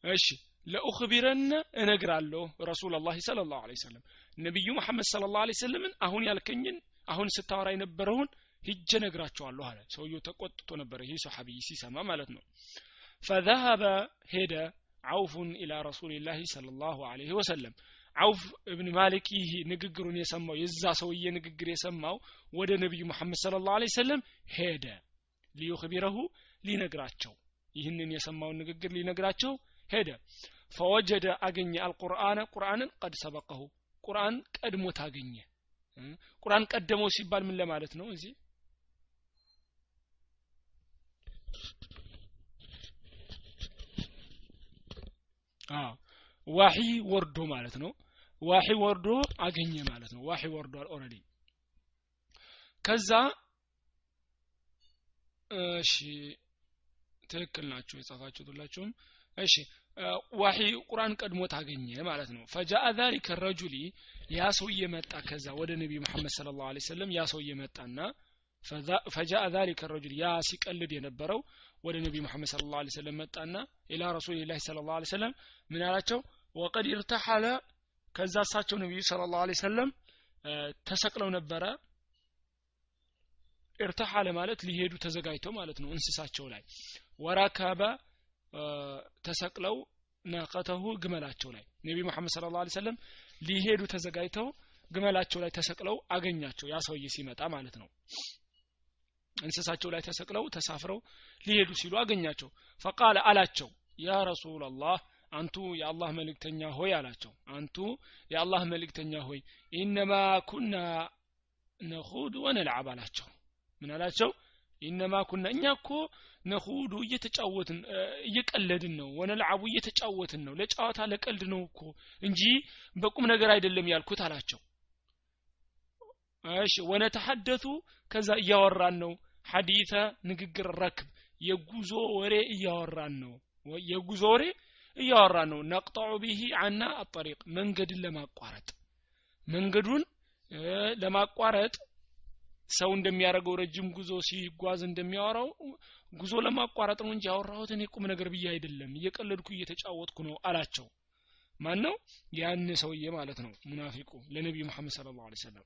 እሺ ለኡኽቢረነ እነግራለሁ ረሱላላህ ስለ ላሁ ለ ሰለም ነቢዩ መሐመድ ስለ ላሁ ለ ሰለምን አሁን ያልከኝን አሁን ስታወራ የነበረውን ሂጀ ነግራቸዋለሁ አለ። ሰውየው ተቆጥቶ ነበር ይህ ሰሓቢይ ሲሰማ ማለት ነው። ፈዘሀበ ሄደ አውፉን ኢላ ረሱልላህ ለ ላሁ አለህ ወሰለም። አውፍ እብን ማሊክ ይህ ንግግሩን የሰማው የዛ ሰውዬ ንግግር የሰማው ወደ ነቢዩ መሐመድ ስለ ላሁ ለ ሰለም ሄደ። ሊዩክቢረሁ ሊነግራቸው ይህንን የሰማውን ንግግር ሊነግራቸው ሄደ። ፈወጀደ አገኘ አልቁርአነ ቁርአንን ቀድ ሰበቀሁ ቁርአን ቀድሞ ታገኘ። ቁርአን ቀደመው ሲባል ምን ለማለት ነው እዚህ? ዋሂ ወርዶ ማለት ነው። ዋሂ ወርዶ አገኘ ማለት ነው። ዋሂ ወርዷል already ከዛ እሺ ትክክል ናቸው የጻፋችሁት ሁላችሁም። እሺ ዋሂ ቁርአን ቀድሞ ታገኘ ማለት ነው። ፈጃአ ዛሊከ ረጁሊ ያ ሰውዬ መጣ። ከዛ ወደ ነቢ መሐመድ ስለ ላሁ ለ ሰለም ያ ሰውዬ መጣና ፈጃአ ዛሊከ ረጁል ያ ሲቀልድ የነበረው ወደ ነቢ መሐመድ ስለ ላሁ ሰለም መጣና ኢላ ረሱልላህ ስለ ላሁ ሰለም ምን አላቸው? ወቀድ ኢርተሐለ ከዛ እሳቸው ነቢዩ ስለ ላሁ ሰለም ተሰቅለው ነበረ። ኢርተሐለ ማለት ሊሄዱ ተዘጋጅተው ማለት ነው እንስሳቸው ላይ። ወራከበ ተሰቅለው ናቀተሁ ግመላቸው ላይ። ነቢ መሐመድ ስለ ላሁ ሰለም ሊሄዱ ተዘጋጅተው ግመላቸው ላይ ተሰቅለው አገኛቸው። ያ ሰውዬ ሲመጣ ማለት ነው። እንስሳቸው ላይ ተሰቅለው ተሳፍረው ሊሄዱ ሲሉ አገኛቸው። ፈቃለ አላቸው ያ ረሱላላህ አንቱ የአላህ መልእክተኛ ሆይ አላቸው። አንቱ የአላህ መልእክተኛ ሆይ ኢነማ ኩና ነኹድ ወነልዓብ አላቸው። ምን አላቸው ኢነማ ኩና እኛ እኮ ነኹዱ እየተጫወትን እየቀለድን ነው ወነልዓቡ እየተጫወትን ነው ለጨዋታ ለቀልድ ነው እኮ እንጂ በቁም ነገር አይደለም ያልኩት አላቸው እሺ ወነተሐደቱ ከዛ እያወራን ነው ሐዲተ ንግግር ረክብ የጉዞ ወሬ እያወራን ነው የጉዞ ወሬ እያወራን ነው ነቅጠዑ ቢሂ አና አጠሪቅ መንገድን ለማቋረጥ መንገዱን ለማቋረጥ ሰው እንደሚያደርገው ረጅም ጉዞ ሲጓዝ እንደሚያወራው ጉዞ ለማቋረጥ ነው እንጂ ያወራሁት እኔ ቁም ነገር ብዬ አይደለም። እየቀለድኩ እየተጫወትኩ ነው አላቸው። ማን ነው ያን ሰውዬ ማለት ነው። ሙናፊቁ ለነቢዩ መሐመድ ስለ ላሁ ሰለም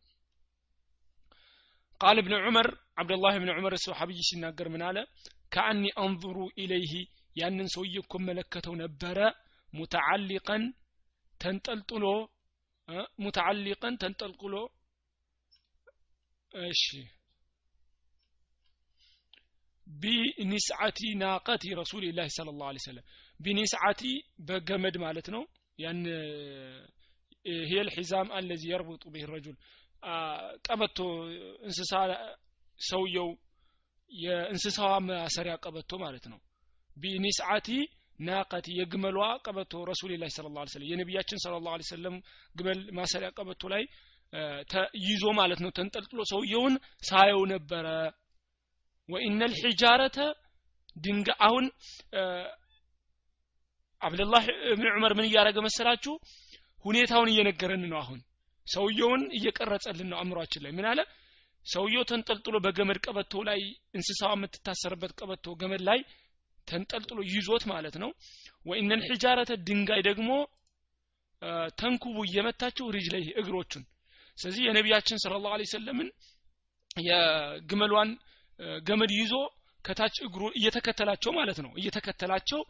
ቃል እብን ዑመር አብደላህ ብን ዑመር ሰሓብይ ሲናገር ምን አለ? ከአኒ አንظሩ ኢለይህ ያንን ሰውዬ እኮ መለከተው ነበረ። ሙተዓሊቀን ተንጠልጥሎ ሙተዓሊቀን ተንጠልጥሎ እሺ። ቢኒስዓቲ ናቀቲ ረሱልላህ ስለ ላሁ ሰለም ቢኒስዓቲ በገመድ ማለት ነው። ያን ሄል ሒዛም አለዚ የርቡጡ ብህ ረጁል። ቀበቶ እንስሳ ሰውየው የእንስሳዋ ማሰሪያ ቀበቶ ማለት ነው። ቢኒስዓቲ ናቀቲ የግመሏ ቀበቶ ረሱልላህ ስለ ላ ስለም የነቢያችን ስለ ላሁ ሰለም ግመል ማሰሪያ ቀበቶ ላይ ይዞ ማለት ነው። ተንጠልጥሎ ሰውየውን ሳየው ነበረ። ወኢነ ልሒጃረተ ድንጋ አሁን አብደላህ እብን ዑመር ምን እያደረገ መሰላችሁ? ሁኔታውን እየነገረን ነው አሁን። ሰውየውን እየቀረጸልን ነው አእምሯችን ላይ። ምን አለ? ሰውየው ተንጠልጥሎ በገመድ ቀበቶ ላይ እንስሳዋ የምትታሰርበት ቀበቶ ገመድ ላይ ተንጠልጥሎ ይዞት ማለት ነው። ወኢነ ልሒጃረተ ድንጋይ ደግሞ ተንኩቡ እየመታቸው ሪጅ ላይ እግሮቹን ስለዚህ የነቢያችን ስለ ላሁ ሰለምን የግመሏን ገመድ ይዞ ከታች እግሩ እየተከተላቸው ማለት ነው። እየተከተላቸው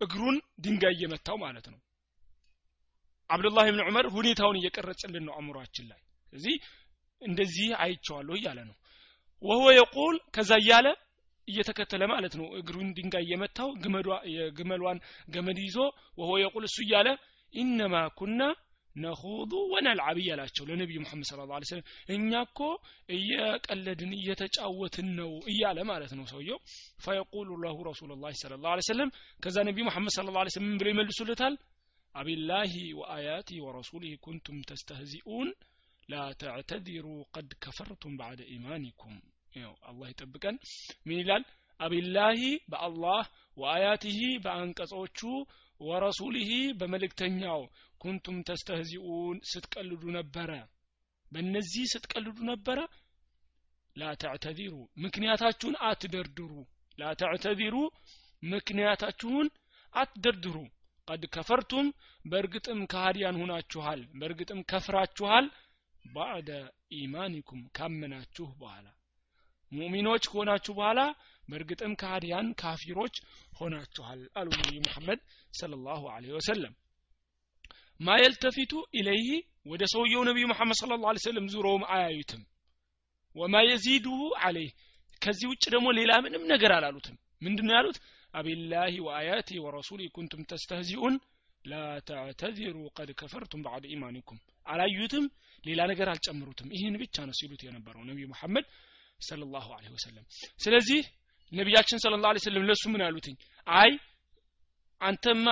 እግሩን ድንጋይ እየመታው ማለት ነው። አብዱላህ ብን ዑመር ሁኔታውን እየቀረጽልን ነው አእምሯችን ላይ። ስለዚህ እንደዚህ አይቸዋለሁ እያለ ነው። ወሆ የቁል ከዛ እያለ እየተከተለ ማለት ነው። እግሩን ድንጋይ እየመታው የግመሏን ገመድ ይዞ ወሆ የቁል እሱ እያለ ኢነማ ኩና ነኹዱ ወነልዓብ እያላቸው ለነቢዩ ሙሐመድ ስለ ላ ስለም እኛ እኮ እየቀለድን እየተጫወትን ነው እያለ ማለት ነው ሰውየው። ፈየቁሉ ለሁ ረሱሉ ላ ስለ ላ ሰለም ከዛ ነቢዩ ሙሐመድ ስለ ላ ስለም ምን ብለው ይመልሱለታል? አቢላሂ ወአያቲ ወረሱሊህ ኩንቱም ተስተህዚኡን ላ ተዕተዲሩ ቀድ ከፈርቱም ባዕደ ኢማኒኩም። አላህ ይጠብቀን። ምን ይላል? አቢላሂ በአላህ ወአያቲሂ በአንቀጾቹ ወረሱሊሂ በመልእክተኛው ኩንቱም ተስተህዚኡን ስትቀልዱ ነበረ። በእነዚህ ስትቀልዱ ነበረ? ላ ምክንያታችሁን አትደርድሩ። ላ ምክንያታችሁን አትደርድሩ። ቀድ ከፈርቱም በእርግጥም ከሃዲያን ሁናችኋል በእርግጥም ከፍራችኋል። ባዕደ ኢማኒኩም ካመናችሁ በኋላ። ሙእሚኖች ከሆናችሁ በኋላ በእርግጥም ከሃዲያን ካፊሮች ሆናችኋል አሉ ነቢዩ ሙሐመድ ሰለላሁ ዐለይሂ ወሰለም ማ የልተፊቱ ኢለይህ ወደ ሰውየው ነቢዩ መሐመድ ስለ ላ ሰለም ዙረውም አያዩትም። ወማ የዚዱሁ አለይህ ከዚህ ውጭ ደግሞ ሌላ ምንም ነገር አላሉትም። ምንድን ያሉት? አቢላሂ ወአያቲ ወረሱሊ ኩንቱም ተስተህዚኡን ላ ተዕተዚሩ ቀድ ከፈርቱም ባዕድ ኢማኒኩም። አላዩትም ሌላ ነገር አልጨምሩትም። ይህን ብቻ ነው ሲሉት የነበረው ነቢዩ መሐመድ ሰለላሁ ዐለይሂ ወሰለም። ስለዚህ ነቢያችን ስለ ላ ስለም ለሱ ምን አሉትኝ አይ አንተማ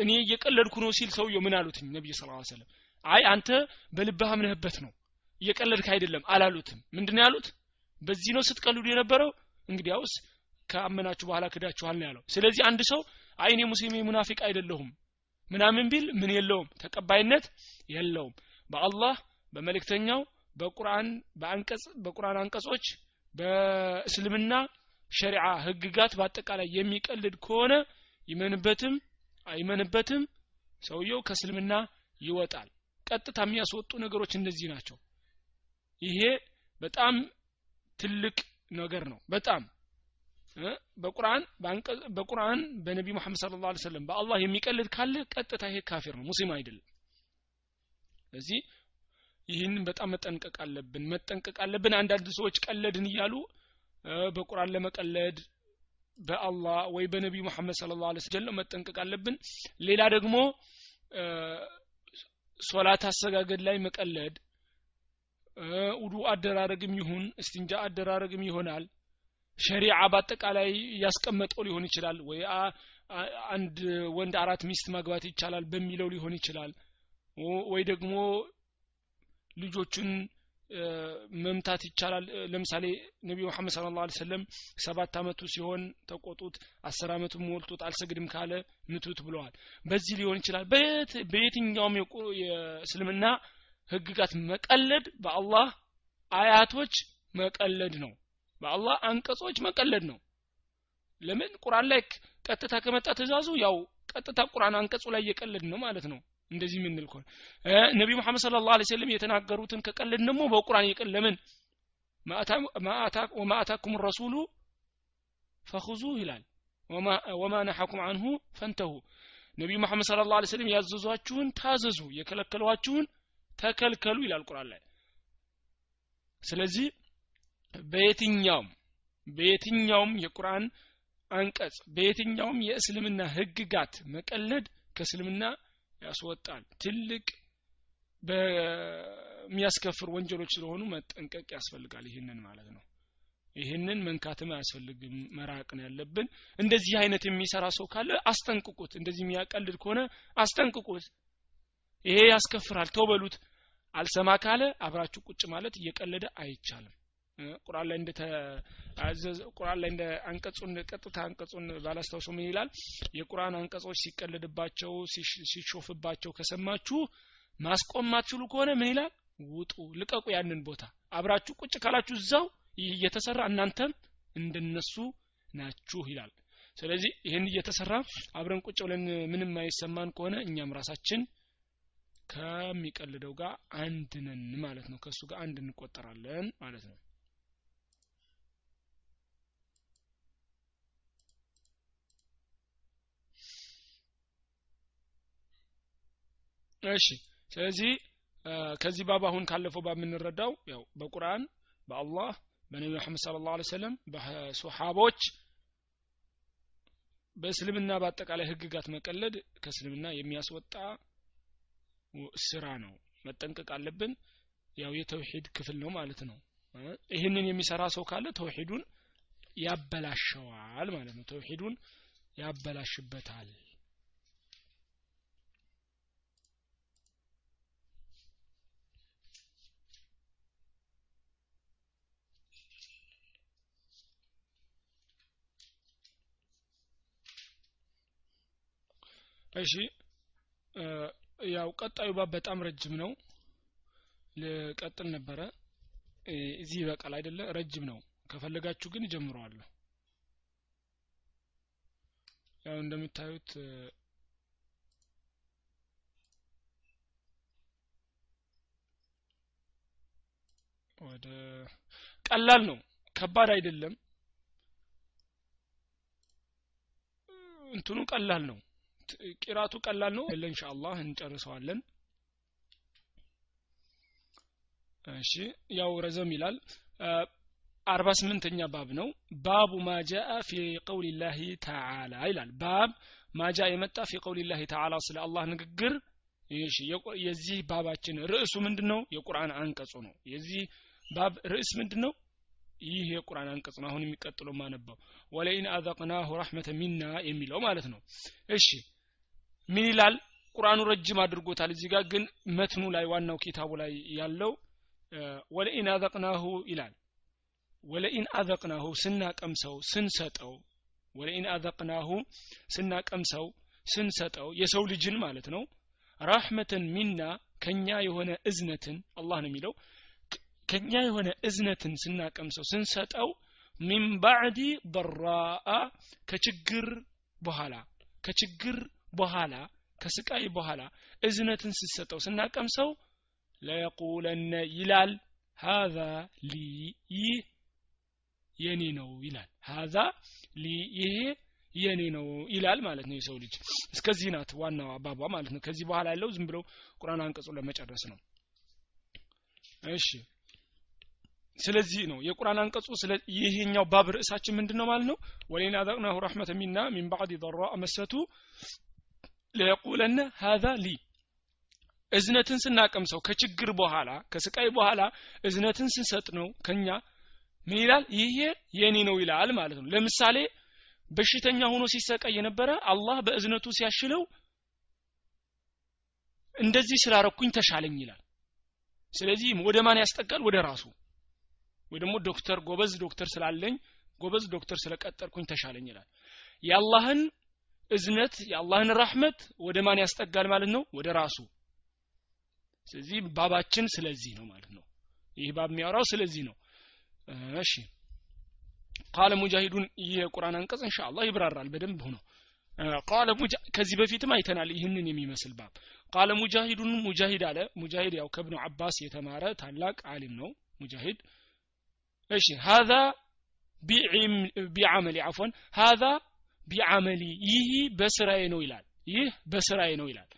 እኔ እየቀለድኩ ነው ሲል ሰውየው ምን አሉትኝ? ነቢይ ስ ሰለም አይ አንተ በልብህ አምነህበት ነው እየቀለድክ አይደለም አላሉትም። ምንድን ያሉት? በዚህ ነው ስትቀልዱ የነበረው? እንግዲያውስ ከአመናችሁ በኋላ ክዳችኋል ነው ያለው። ስለዚህ አንድ ሰው አይ እኔ ሙስሊም ሙናፊቅ አይደለሁም ምናምን ቢል ምን የለውም ተቀባይነት የለውም። በአላህ በመልእክተኛው በቁርአን በአንቀጽ በቁርአን አንቀጾች በእስልምና ሸሪዓ ህግጋት በአጠቃላይ የሚቀልድ ከሆነ ይመንበትም አይመንበትም። ሰውየው ከእስልምና ይወጣል። ቀጥታ የሚያስወጡ ነገሮች እነዚህ ናቸው። ይሄ በጣም ትልቅ ነገር ነው። በጣም በቁርአን በቁርአን በነቢ መሐመድ ስለ ላ ሰለም በአላህ የሚቀልድ ካለ ቀጥታ ይሄ ካፊር ነው ሙስሊም አይደለም። ስለዚህ ይህንን በጣም መጠንቀቅ አለብን መጠንቀቅ አለብን። አንዳንድ ሰዎች ቀለድን እያሉ በቁርአን ለመቀለድ በአላህ ወይ በነቢዩ መሐመድ ስለ ላ ሰለም መጠንቀቅ አለብን። ሌላ ደግሞ ሶላት አሰጋገድ ላይ መቀለድ ውዱ አደራረግም ይሁን እስትንጃ አደራረግም ይሆናል። ሸሪዓ በአጠቃላይ ያስቀመጠው ሊሆን ይችላል ወይ አንድ ወንድ አራት ሚስት ማግባት ይቻላል በሚለው ሊሆን ይችላል። ወይ ደግሞ ልጆቹን መምታት ይቻላል። ለምሳሌ ነቢዩ መሐመድ ስለ ላ ሰለም ሰባት አመቱ ሲሆን ተቆጡት አስር አመቱ ሞልቶት አልሰግድም ካለ ምቱት ብለዋል። በዚህ ሊሆን ይችላል። በየትኛውም የእስልምና ህግጋት መቀለድ በአላህ አያቶች መቀለድ ነው። በአላህ አንቀጾች መቀለድ ነው። ለምን? ቁርአን ላይ ቀጥታ ከመጣ ትእዛዙ ያው ቀጥታ ቁርአን አንቀጹ ላይ እየቀለድ ነው ማለት ነው እንደዚህ የምንል ከሆነ ነቢ መሐመድ ስለ ላ ሰለም የተናገሩትን ከቀለድ ደግሞ በቁርአን እየቀል ለምን ወማ አታኩም ረሱሉ ፈኹዙ ይላል። ወማ ነሐኩም አንሁ ፈንተሁ። ነቢዩ መሐመድ ስለ ላ ሰለም ያዘዟችሁን ታዘዙ የከለከሏችሁን ተከልከሉ ይላል ቁርአን ላይ። ስለዚህ በየትኛውም በየትኛውም የቁርአን አንቀጽ በየትኛውም የእስልምና ህግጋት መቀለድ ከእስልምና ያስወጣል። ትልቅ በሚያስከፍር ወንጀሎች ስለሆኑ መጠንቀቅ ያስፈልጋል ይህንን ማለት ነው። ይህንን መንካትም አያስፈልግም። መራቅ ነው ያለብን። እንደዚህ አይነት የሚሰራ ሰው ካለ አስጠንቅቁት። እንደዚህ የሚያቀልድ ከሆነ አስጠንቅቁት። ይሄ ያስከፍራል። ተውበሉት አልሰማ ካለ አብራችሁ ቁጭ ማለት እየቀለደ አይቻልም ቁርአን ላይ እንደ ቁርአን ላይ እንደ አንቀጹን ቀጥታ አንቀጹን ባላስታውሰው ምን ይላል? የቁርአን አንቀጾች ሲቀለድባቸው ሲሾፍባቸው ከሰማችሁ ማስቆም ማትችሉ ከሆነ ምን ይላል? ውጡ ልቀቁ ያንን ቦታ። አብራችሁ ቁጭ ካላችሁ እዛው እየተሰራ እናንተም እንደነሱ ናችሁ ይላል። ስለዚህ ይህን እየተሰራ አብረን ቁጭ ብለን ምንም አይሰማን ከሆነ እኛም ራሳችን ከሚቀልደው ጋር አንድ ማለት ነው። ከእሱ ጋር አንድ እንቆጠራለን ማለት ነው እሺ። ስለዚህ ከዚህ ባብ አሁን ካለፈው ባብ የምንረዳው ያው በቁርአን በአላህ በነቢ መሐመድ ስለ ላሁ ሰለም በሶሓቦች በእስልምና በአጠቃላይ ህግጋት መቀለድ ከእስልምና የሚያስወጣ ስራ ነው። መጠንቀቅ አለብን። ያው የተውሂድ ክፍል ነው ማለት ነው። ይህንን የሚሰራ ሰው ካለ ተውሂዱን ያበላሸዋል ማለት ነው። ተውሂዱን ያበላሽበታል እሺ ያው ቀጣዩ ባብ በጣም ረጅም ነው። ልቀጥል ነበረ። እዚህ ይበቃል አይደለ? ረጅም ነው። ከፈለጋችሁ ግን ጀምረዋለሁ ያው እንደምታዩት ወደ ቀላል ነው። ከባድ አይደለም። እንትኑ ቀላል ነው ቂራቱ ቀላል ነው። ለ ኢንሻአላህ እንጨርሰዋለን። እሺ ያው ረዘም ይላል። አርባ ስምንተኛ ባብ ነው። ባቡ ማጃአ ፊ ቀውሊላህ ተዓላ ይላል። ባብ ማጃ የመጣ ፊ ቀውሊላህ ተዓላ ስለ አላህ ንግግር። የዚህ ባባችን ርዕሱ ምንድነው? የቁርአን አንቀጹ ነው። የዚህ ባብ ርዕስ ምንድነው? ይህ የቁርአን አንቀጽ ነው። አሁን የሚቀጥለው ማነባው ወለኢን አዘቅናሁ ረሕመተ ሚና የሚለው ማለት ነው። እሺ ምን ይላል? ቁርአኑ ረጅም አድርጎታል። እዚህ ጋር ግን መትኑ ላይ ዋናው ኪታቡ ላይ ያለው ወለኢን አዘቅናሁ ይላል። ወለኢን አዘቅናሁ ስናቀምሰው ስንሰጠው ወለኢን አዘቅናሁ ስናቀምሰው ስንሰጠው የሰው ልጅን ማለት ነው ራህመትን ሚና ከኛ የሆነ እዝነትን አላህ ነው የሚለው ከኛ የሆነ እዝነትን ስናቀምሰው ስንሰጠው ሚን ባዕዲ በራአ ከችግር በኋላ ከችግር በኋላ ከስቃይ በኋላ እዝነትን ስሰጠው ስናቀምሰው ለየቁለነ ይላል ሀዛ ሊ ይህ የኔ ነው ይላል። ሀዛ ሊ ይሄ የኔ ነው ይላል ማለት ነው የሰው ልጅ። እስከዚህ ናት ዋናው አባባ ማለት ነው። ከዚህ በኋላ ያለው ዝም ብለው ቁርአን አንቀጹ ለመጨረስ ነው። እሺ ስለዚህ ነው የቁርአን አንቀጹ ይሄኛው ባብ ርዕሳችን ምንድነው ማለት ነው? ወለይን አዘቅናሁ ረሕመተ ሚና ሚን ባዕድ ضራ መሰቱ ለየቁለነ ሀዛ ሊ። እዝነትን ስናቀምሰው ከችግር በኋላ ከስቃይ በኋላ እዝነትን ስንሰጥ ነው ከኛ ምን ይላል? ይሄ የኔ ነው ይላል ማለት ነው። ለምሳሌ በሽተኛ ሆኖ ሲሰቃይ የነበረ አላህ በእዝነቱ ሲያሽለው እንደዚህ ስላረኩኝ ተሻለኝ ይላል። ስለዚህ ወደ ማን ያስጠጋል? ወደ ራሱ። ወይ ደግሞ ዶክተር ጎበዝ ዶክተር ስላለኝ ጎበዝ ዶክተር ስለቀጠርኩኝ ተሻለኝ ይላል። የአላህን እዝነት የአላህን ራህመት ወደ ማን ያስጠጋል ማለት ነው? ወደ ራሱ። ስለዚህ ባባችን ስለዚህ ነው ማለት ነው። ይህ ባብ የሚያወራው ስለዚህ ነው። እሺ። ቃለ ሙጃሂዱን ይህ የቁርአን አንቀጽ እንሻአላህ ይብራራል በደንብ ሆኖ። ቃለ ከዚህ በፊትም አይተናል ይህንን የሚመስል ባብ። ቃለ ሙጃሂዱን ሙጃሂድ አለ። ሙጃሂድ ያው ከብኑ አባስ የተማረ ታላቅ አሊም ነው ሙጃሂድ። እሺ። ሀዛ ቢዓመሊ አፎን ሀዛ ቢዓመሊ። ይህ በስራዬ ነው ይላል። ይህ በስራዬ ነው ይላል።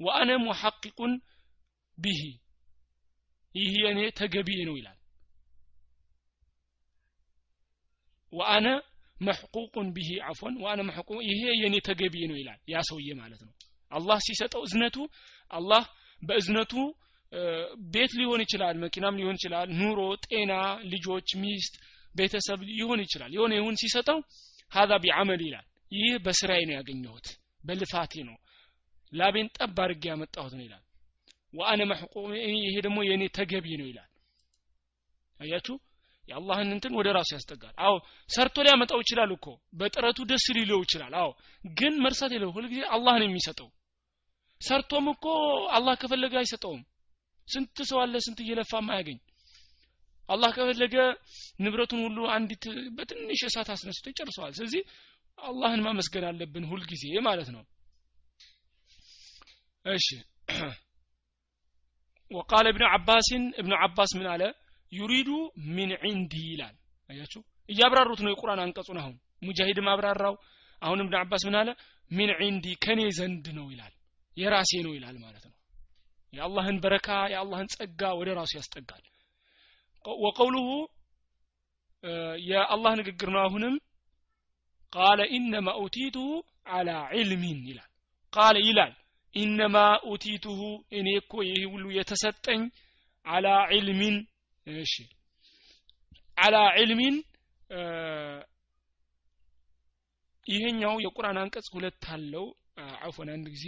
ወአነ ሙሐቂቁን ቢሂ። ይህ የኔ ተገቢ ነው ይላል። ወአነ መሕቁቁን ቢሂ አፎን ወአነ መሕቁ ይሄ የኔ ተገቢ ነው ይላል ያ ሰውዬ ማለት ነው። አላህ ሲሰጠው እዝነቱ አላህ በእዝነቱ ቤት ሊሆን ይችላል መኪናም ሊሆን ይችላል ኑሮ ጤና ልጆች ሚስት ቤተሰብ ሊሆን ይችላል። የሆነ ይሁን ሲሰጠው ሀዛ ቢዓመል ይላል ይህ በስራዬ ነው ያገኘሁት በልፋቴ ነው። ላቤን ጠብ አድርጌ ያመጣሁት ነው ይላል። ወአነ መሕቁ ይሄ ደግሞ የእኔ ተገቢ ነው ይላል። አያችሁ? የአላህን እንትን ወደ ራሱ ያስጠጋል። አዎ ሰርቶ ሊያመጣው ይችላል እኮ። በጥረቱ ደስ ሊለው ይችላል። አዎ ግን መርሳት የለው ሁልጊዜ አላህ ነው የሚሰጠው። ሰርቶም እኮ አላህ ከፈለገ አይሰጠውም። ስንት ሰው አለ ስንት እየለፋ ማያገኝ አላህ ከፈለገ ንብረቱን ሁሉ አንዲት በትንሽ እሳት አስነስቶ ይጨርሰዋል። ስለዚህ አላህን ማመስገን አለብን ሁልጊዜ ማለት ነው። እሺ። ወቃለ እብኑ አባስን እብኑ አባስ ምን አለ? ዩሪዱ ሚን ዒንዲ ይላል። አያችሁ? እያብራሩት ነው የቁርአን አንቀጹን አሁን። ሙጃሂድም አብራራው አሁን እብኑ አባስ ምን አለ? ሚን ዒንዲ ከኔ ዘንድ ነው ይላል። የራሴ ነው ይላል ማለት ነው። የአላህን በረካ የአላህን ጸጋ ወደ ራሱ ያስጠጋል። ወቀውሉሁ የአላህ ንግግር ነው አሁንም ቃለ ኢነማ ኡቲቱሁ አላ ዒልሚን ይላል ቃለ ይላል ኢነማ ኡቲቱሁ እኔ እኮ ይህ ሁሉ የተሰጠኝ አላ ዒልሚን እሺ አላ ዒልሚን ይሄኛው የቁርአን አንቀጽ ሁለት አለው አፎን አንድ ጊዜ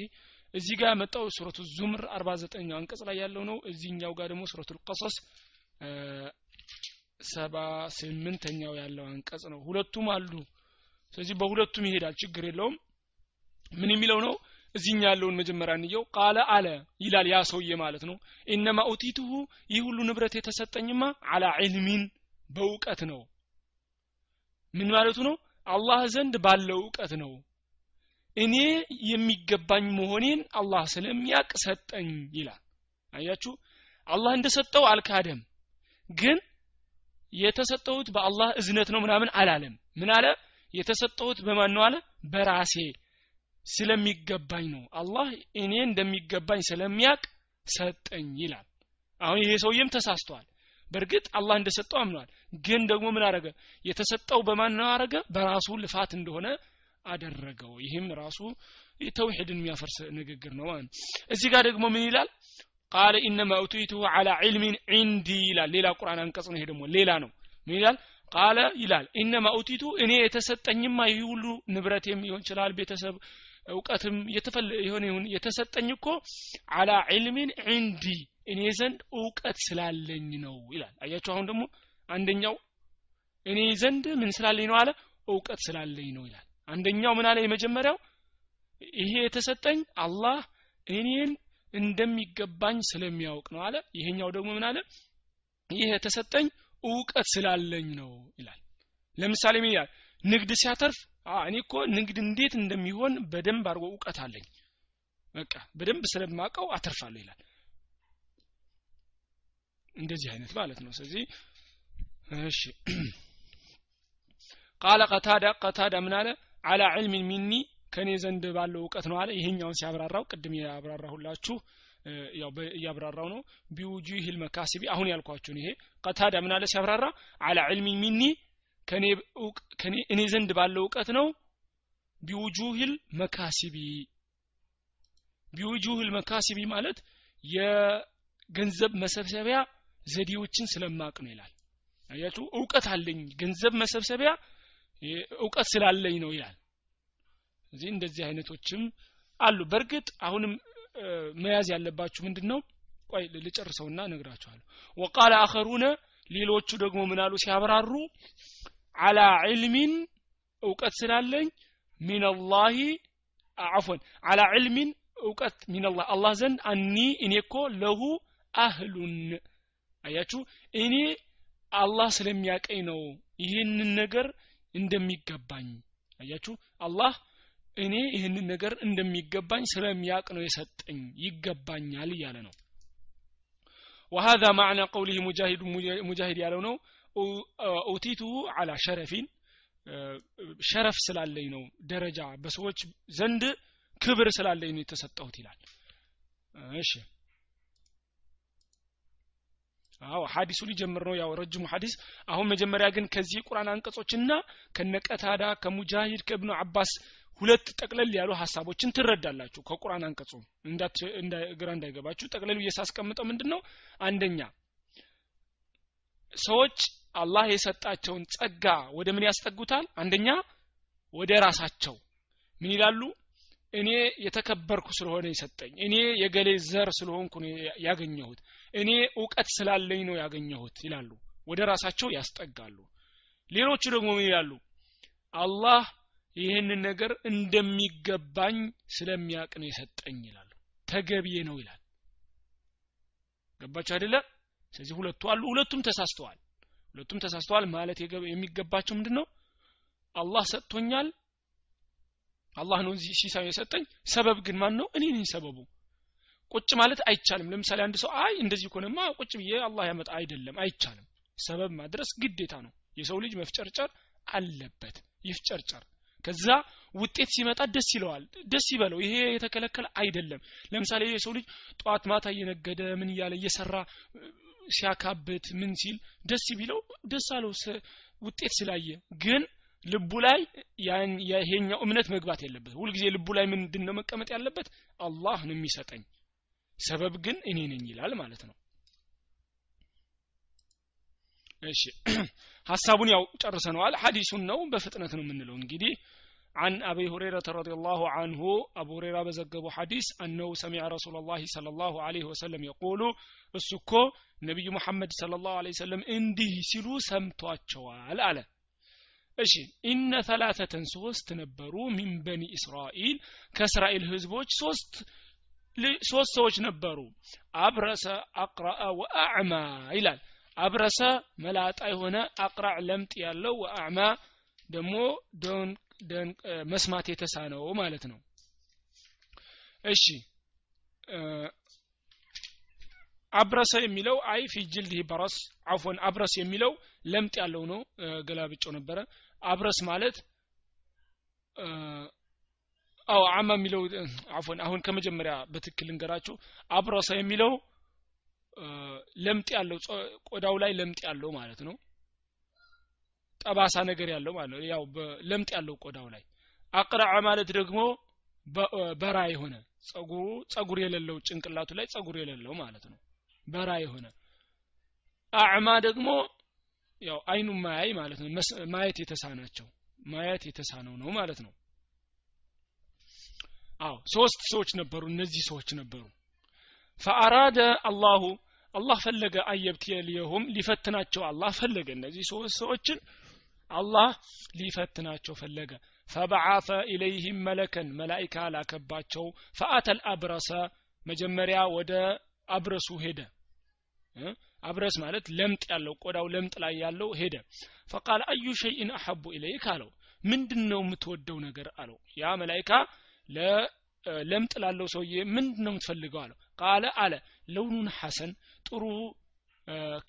እዚህ ጋር መጣው ሱረቱ ዙምር 49 አንቀጽ ላይ ያለው ነው። እዚህኛው ጋር ደግሞ ሱረቱ ቀሰስ ሰባ ስምንተኛው ያለው አንቀጽ ነው። ሁለቱም አሉ ስለዚህ በሁለቱም ይሄዳል። ችግር የለውም። ምን የሚለው ነው? እዚህኛ ያለውን መጀመሪያ እንየው። ቃለ አለ ይላል ያ ሰውዬ ማለት ነው። ኢነማ ኡቲቱሁ ይህ ሁሉ ንብረት የተሰጠኝማ አላ ዒልሚን በእውቀት ነው። ምን ማለቱ ነው? አላህ ዘንድ ባለው እውቀት ነው። እኔ የሚገባኝ መሆኔን አላህ ስለሚያቅ ሰጠኝ ይላል። አያችሁ? አላህ እንደሰጠው አልካደም። ግን የተሰጠሁት በአላህ እዝነት ነው ምናምን አላለም። ምን አለ የተሰጠሁት በማን ነው አለ? በራሴ ስለሚገባኝ ነው። አላህ እኔ እንደሚገባኝ ስለሚያቅ ሰጠኝ ይላል። አሁን ይሄ ሰውዬም ተሳስቷል። በእርግጥ አላህ እንደሰጠው አምኗል። ግን ደግሞ ምን አረገ? የተሰጠው በማን ነው አረገ? በራሱ ልፋት እንደሆነ አደረገው። ይህም ራሱ ተውሂድን የሚያፈርስ ንግግር ነው እዚህ ጋር ደግሞ ምን ይላል? ቃለ ኢነማ ኡቲቱሁ አላ ዒልሚን ዒንዲ ይላል። ሌላ ቁርአን አንቀጽ ነው። ይሄ ደግሞ ሌላ ነው። ምን ይላል ቃለ ይላል። ኢነማ ኡቲቱ እኔ የተሰጠኝማ ይህ ሁሉ ንብረቴም ሊሆን ይችላል ቤተሰብ እውቀትም የሆነ ይሁን የተሰጠኝ እኮ አላ ዒልሚን ዒንዲ እኔ ዘንድ እውቀት ስላለኝ ነው ይላል። አያችሁ አሁን ደግሞ አንደኛው እኔ ዘንድ ምን ስላለኝ ነው አለ? እውቀት ስላለኝ ነው ይላል። አንደኛው ምን አለ? የመጀመሪያው ይሄ የተሰጠኝ አላህ እኔን እንደሚገባኝ ስለሚያውቅ ነው አለ። ይሄኛው ደግሞ ምን አለ? ይህ የተሰጠኝ እውቀት ስላለኝ ነው ይላል። ለምሳሌ ምን ይላል? ንግድ ሲያተርፍ እኔ እኮ ንግድ እንዴት እንደሚሆን በደንብ አድርጎ እውቀት አለኝ። በቃ በደንብ ስለማቀው አተርፋለሁ ይላል። እንደዚህ አይነት ማለት ነው። ስለዚህ እሺ። ቃለ ቀታዳ ቀታዳ ምን አለ? አላ ዕልሚን ሚኒ ከኔ ዘንድ ባለው እውቀት ነው አለ። ይሄኛውን ሲያብራራው ቅድም ያብራራሁላችሁ ያው እያብራራው ነው። ቢውጁሂል መካሲቢ አሁን ያልኳችሁን ይሄ። ቀታዳ ምን አለ ሲያብራራ? አላ ዕልሚ ሚኒ ከኔ እኔ ዘንድ ባለው እውቀት ነው። ቢውጁሂል መካሲቢ ቢውጁሂል መካሲቢ ማለት የገንዘብ መሰብሰቢያ ዘዴዎችን ስለማቅ ነው ይላል። አያችሁ እውቀት አለኝ ገንዘብ መሰብሰቢያ እውቀት ስላለኝ ነው ይላል። እዚህ እንደዚህ አይነቶችም አሉ። በእርግጥ አሁንም መያዝ ያለባችሁ ምንድን ነው ቆይ ልጨርሰውና ነግራችኋለሁ ወቃለ አኸሩነ ሌሎቹ ደግሞ ምናሉ ሲያብራሩ አላ ዕልሚን እውቀት ስላለኝ ሚንላሂ አፎን አላ ዕልሚን እውቀት ሚንላህ አላህ ዘንድ አኒ እኔ እኮ ለሁ አህሉን። አያችሁ? እኔ አላህ ስለሚያቀኝ ነው ይህንን ነገር እንደሚገባኝ። አያችሁ? አላህ እኔ ይህንን ነገር እንደሚገባኝ ስለሚያቅ ነው የሰጠኝ። ይገባኛል እያለ ነው። ወሀዛ ማዕና ቀውሊህ ሙጃሂድ ያለው ነው። ኡቲቱ አላ ሸረፊን ሸረፍ ስላለኝ ነው ደረጃ በሰዎች ዘንድ ክብር ስላለኝ ነው የተሰጠሁት ይላል። እሺ። አዎ ሀዲሱ ሊጀምር ነው። ያው ረጅሙ ሀዲስ አሁን መጀመሪያ ግን ከዚህ ቁርአን አንቀጾችና ከነቀታዳ ከሙጃሂድ ከእብኑ አባስ ሁለት ጠቅለል ያሉ ሀሳቦችን ትረዳላችሁ። ከቁርአን አንቀጹ ግራ እንዳይገባችሁ ጠቅለሉ እየሳስቀምጠው ምንድን ነው አንደኛ ሰዎች አላህ የሰጣቸውን ጸጋ ወደ ምን ያስጠጉታል? አንደኛ ወደ ራሳቸው። ምን ይላሉ? እኔ የተከበርኩ ስለሆነ የሰጠኝ እኔ የገሌ ዘር ስለሆንኩ ያገኘሁት እኔ እውቀት ስላለኝ ነው ያገኘሁት ይላሉ። ወደ ራሳቸው ያስጠጋሉ። ሌሎቹ ደግሞ ምን ይላሉ? አላህ ይህንን ነገር እንደሚገባኝ ስለሚያቅ ነው የሰጠኝ ይላሉ። ተገቢዬ ነው ይላል። ገባችሁ አይደለ? ስለዚህ ሁለቱ አሉ። ሁለቱም ተሳስተዋል። ሁለቱም ተሳስተዋል ማለት የሚገባቸው ምንድን ነው አላህ ሰጥቶኛል። አላህ ነው ሲሳይ የሰጠኝ። ሰበብ ግን ማን ነው እኔ ነኝ ሰበቡ። ቁጭ ማለት አይቻልም። ለምሳሌ አንድ ሰው አይ እንደዚህ ከሆነማ ቁጭ ብዬ አላህ ያመጣ አይደለም አይቻልም። ሰበብ ማድረስ ግዴታ ነው። የሰው ልጅ መፍጨርጨር አለበት። ይፍጨርጨር ከዛ ውጤት ሲመጣ ደስ ይለዋል። ደስ ይበለው። ይሄ የተከለከለ አይደለም። ለምሳሌ የሰው ልጅ ጠዋት ማታ እየነገደ ምን እያለ እየሰራ ሲያካብት ምን ሲል ደስ ቢለው ደስ አለው ውጤት ስላየ። ግን ልቡ ላይ ይሄኛው እምነት መግባት የለበት። ሁልጊዜ ልቡ ላይ ምንድን ነው መቀመጥ ያለበት? አላህ ነው የሚሰጠኝ። ሰበብ ግን እኔ ነኝ ይላል ማለት ነው እሺ ሀሳቡን ያው ጨርሰነዋል ሐዲሱን ነው በፍጥነት ነው የምንለው እንግዲህ عن أبي هريرة رضي الله عنه أبو هريرة بزقب حديث أنه سمع رسول الله صلى الله عليه وسلم يقول السكو نبي محمد صلى الله عليه وسلم انديه سلو سمتواتشوال على እሺ ኢነ ተላተተን ሶስት ነበሩ ሚን በኒ እስራኤል ከእስራኤል ህዝቦች ሶስት ሶስት ሰዎች ነበሩ አብረሰ አቅረአ ወአዕማ ይላል አብረሰ መላጣ የሆነ አቅራዕ ለምጥ ያለው ወአዕማ ደግሞ መስማት የተሳነው ማለት ነው። እሺ። አብረሰ የሚለው አይ ፊ ጅልዲህ በረስ አፎን አብረስ የሚለው ለምጥ ያለው ነው። ገላብጮ ነበረ። አብረስ ማለት አዎ አማ የሚለው አፎን አሁን ከመጀመሪያ በትክክል እንገራችሁ አብረሰ የሚለው ለምጥ ያለው ቆዳው ላይ ለምጥ ያለው ማለት ነው። ጠባሳ ነገር ያለው ማለት ነው። ያው ለምጥ ያለው ቆዳው ላይ። አቅራዓ ማለት ደግሞ በራ የሆነ ጸጉሩ ጸጉር የሌለው ጭንቅላቱ ላይ ጸጉር የሌለው ማለት ነው። በራ የሆነ አዕማ ደግሞ ያው አይኑ ማያይ ማለት ነው። ማየት የተሳናቸው ማየት የተሳነው ነው ማለት ነው። አዎ ሶስት ሰዎች ነበሩ። እነዚህ ሰዎች ነበሩ። ፈአራደ አላሁ አላህ ፈለገ አየብትየልየሁም ሊፈትናቸው አላህ ፈለገ። እነዚህ ሶስት ሰዎችን አላህ ሊፈትናቸው ፈለገ። ፈበዓሰ ኢለይህም መለከን መላይካ ላከባቸው። ፈአተል አብረሰ መጀመሪያ ወደ አብረሱ ሄደ። አብረስ ማለት ለምጥ ያለው ቆዳው ለምጥ ላይ ያለው ሄደ። ፈቃል አዩ ሸይን አሐቡ ኢለይክ አለው። ምንድን ነው የምትወደው ነገር አለው። ያ መላይካ ለምጥ ላለው ሰውዬ ምንድን ነው የምትፈልገው አለው። ቃለ አለ ለውኑን ሐሰን ጥሩ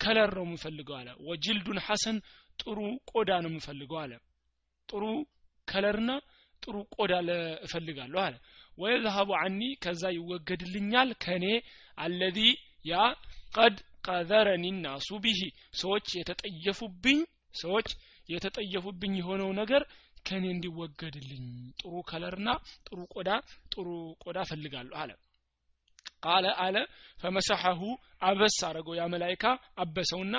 color ነው የምፈልገው አለ። ወጅልዱን ሐሰን ጥሩ ቆዳ ነው የምፈልገው አለ። ጥሩ color ና ጥሩ ቆዳ እፈልጋለሁ አለ። ወየዝሀቡ አኒ ከዛ ይወገድልኛል ከኔ አለዚ ቀድ ቀዘረኒ ናሱ ቢሂ ሰዎች የተጠየፉብኝ ሰዎች የተጠየፉብኝ የሆነው ነገር ከኔ እንዲወገድልኝ ጥሩ color ና ጥሩ ቆዳ ጥሩ ቆዳ ፈልጋለሁ አለ ቃለ አለ። ፈመሰሐሁ አበስ አረገው። ያ መላይካ አበሰውና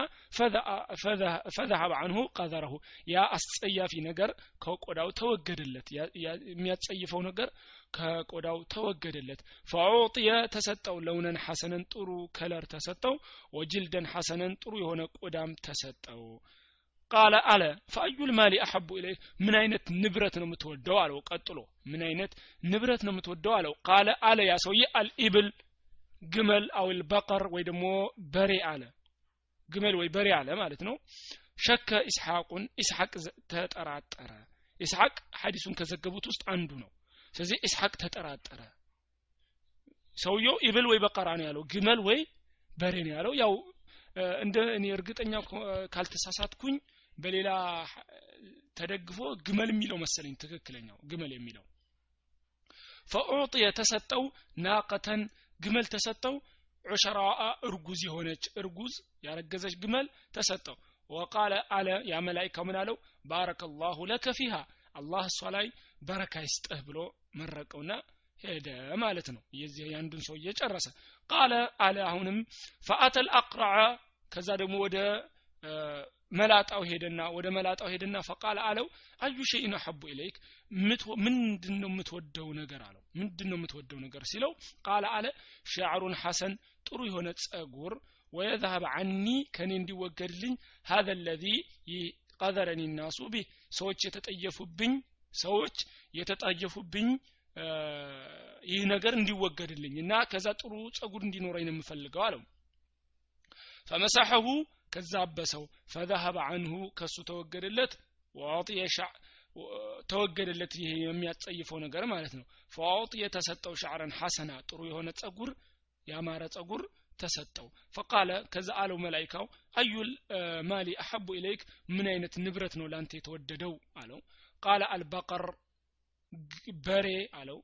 ፈዘሀብ አንሁ ቀዘረሁ። ያ አስጸያፊ ነገር ከቆዳው ተወገደለት። የሚያጸይፈው ነገር ከቆዳው ተወገደለት። ፈዑጥየ ተሰጠው። ለውነን ሐሰነን ጥሩ color ተሰጠው። ወጅልደን ሐሰነን ጥሩ የሆነ ቆዳም ተሰጠው። ቃለ አለ። ፈአዩል ማሊ አሐቡ ኢለይ ምን አይነት ንብረት ነው የምትወደው አለው። ቀጥሎ ምን አይነት ንብረት ነው የምትወደው አለው። ቃለ አለ ያ ሰውዬ አልኢብል ግመል አውል በቀር ወይ ደግሞ በሬ አለ። ግመል ወይ በሬ አለ ማለት ነው። ሸከ ኢስሐቁን ኢስሐቅ ተጠራጠረ። ኢስሐቅ ሐዲሱን ከዘገቡት ውስጥ አንዱ ነው። ስለዚህ ኢስሐቅ ተጠራጠረ። ሰውየው ኢብል ወይ በቀራ ነው ያለው ግመል ወይ በሬ ነው ያለው። ያው እንደ እኔ እርግጠኛ ካልተሳሳትኩኝ በሌላ ተደግፎ ግመል የሚለው መሰለኝ ትክክለኛው ግመል የሚለው። ፈኡጥ የተሰጠው ናቀተን ግመል ተሰጠው። ዑሸራአ እርጉዝ የሆነች እርጉዝ ያረገዘች ግመል ተሰጠው። ወቃለ አለ ያ መላይካ ምን አለው? ባረከላሁ ለከ ፊሃ አላህ እሷ ላይ በረካ ይስጥህ ብሎ መረቀውና ሄደ ማለት ነው። የዚህ የአንዱን ሰው እየጨረሰ ቃለ አለ አሁንም ፈአተል አቅረዐ ከዛ ደግሞ ወደ መላጣው ሄደና ወደ መላጣው ሄደና ፈቃለ አለው አዩ ሸይን አሐቡ ኢለይክ ምንድን የምትወደው ነገር አለው። ምንድን ነው የምትወደው ነገር ሲለው ቃለ አለ ሻዕሩን ሐሰን ጥሩ የሆነ ጸጉር ወየዛሀብ አኒ ከኔ እንዲወገድልኝ ሀዘ ለዚ ቀዘረኒ ናሱ ቢህ ሰዎች የተጠየፉብኝ ሰዎች የተጠየፉብኝ ይህ ነገር እንዲወገድልኝ እና ከዛ ጥሩ ጸጉር እንዲኖረኝ ነው የምፈልገው አለው። ፈመሳሐሁ ከዛ አበሰው። ፈዛሀበ አንሁ ከሱ ተወገደለት። ወአዕጥየ ተወገደለት። ይሄ የሚያጸይፈው ነገር ማለት ነው። ፈአዕጥየ የተሰጠው ሻዕረን ሐሰና ጥሩ የሆነ ጸጉር ያማረ ጸጉር ተሰጠው። ፈቃለ ከዛ አለው መላይካው አዩል ማሊ አሐቡ ኢለይክ ምን አይነት ንብረት ነው ላንተ የተወደደው? አለው። ቃለ አልበቀር በሬ አለው።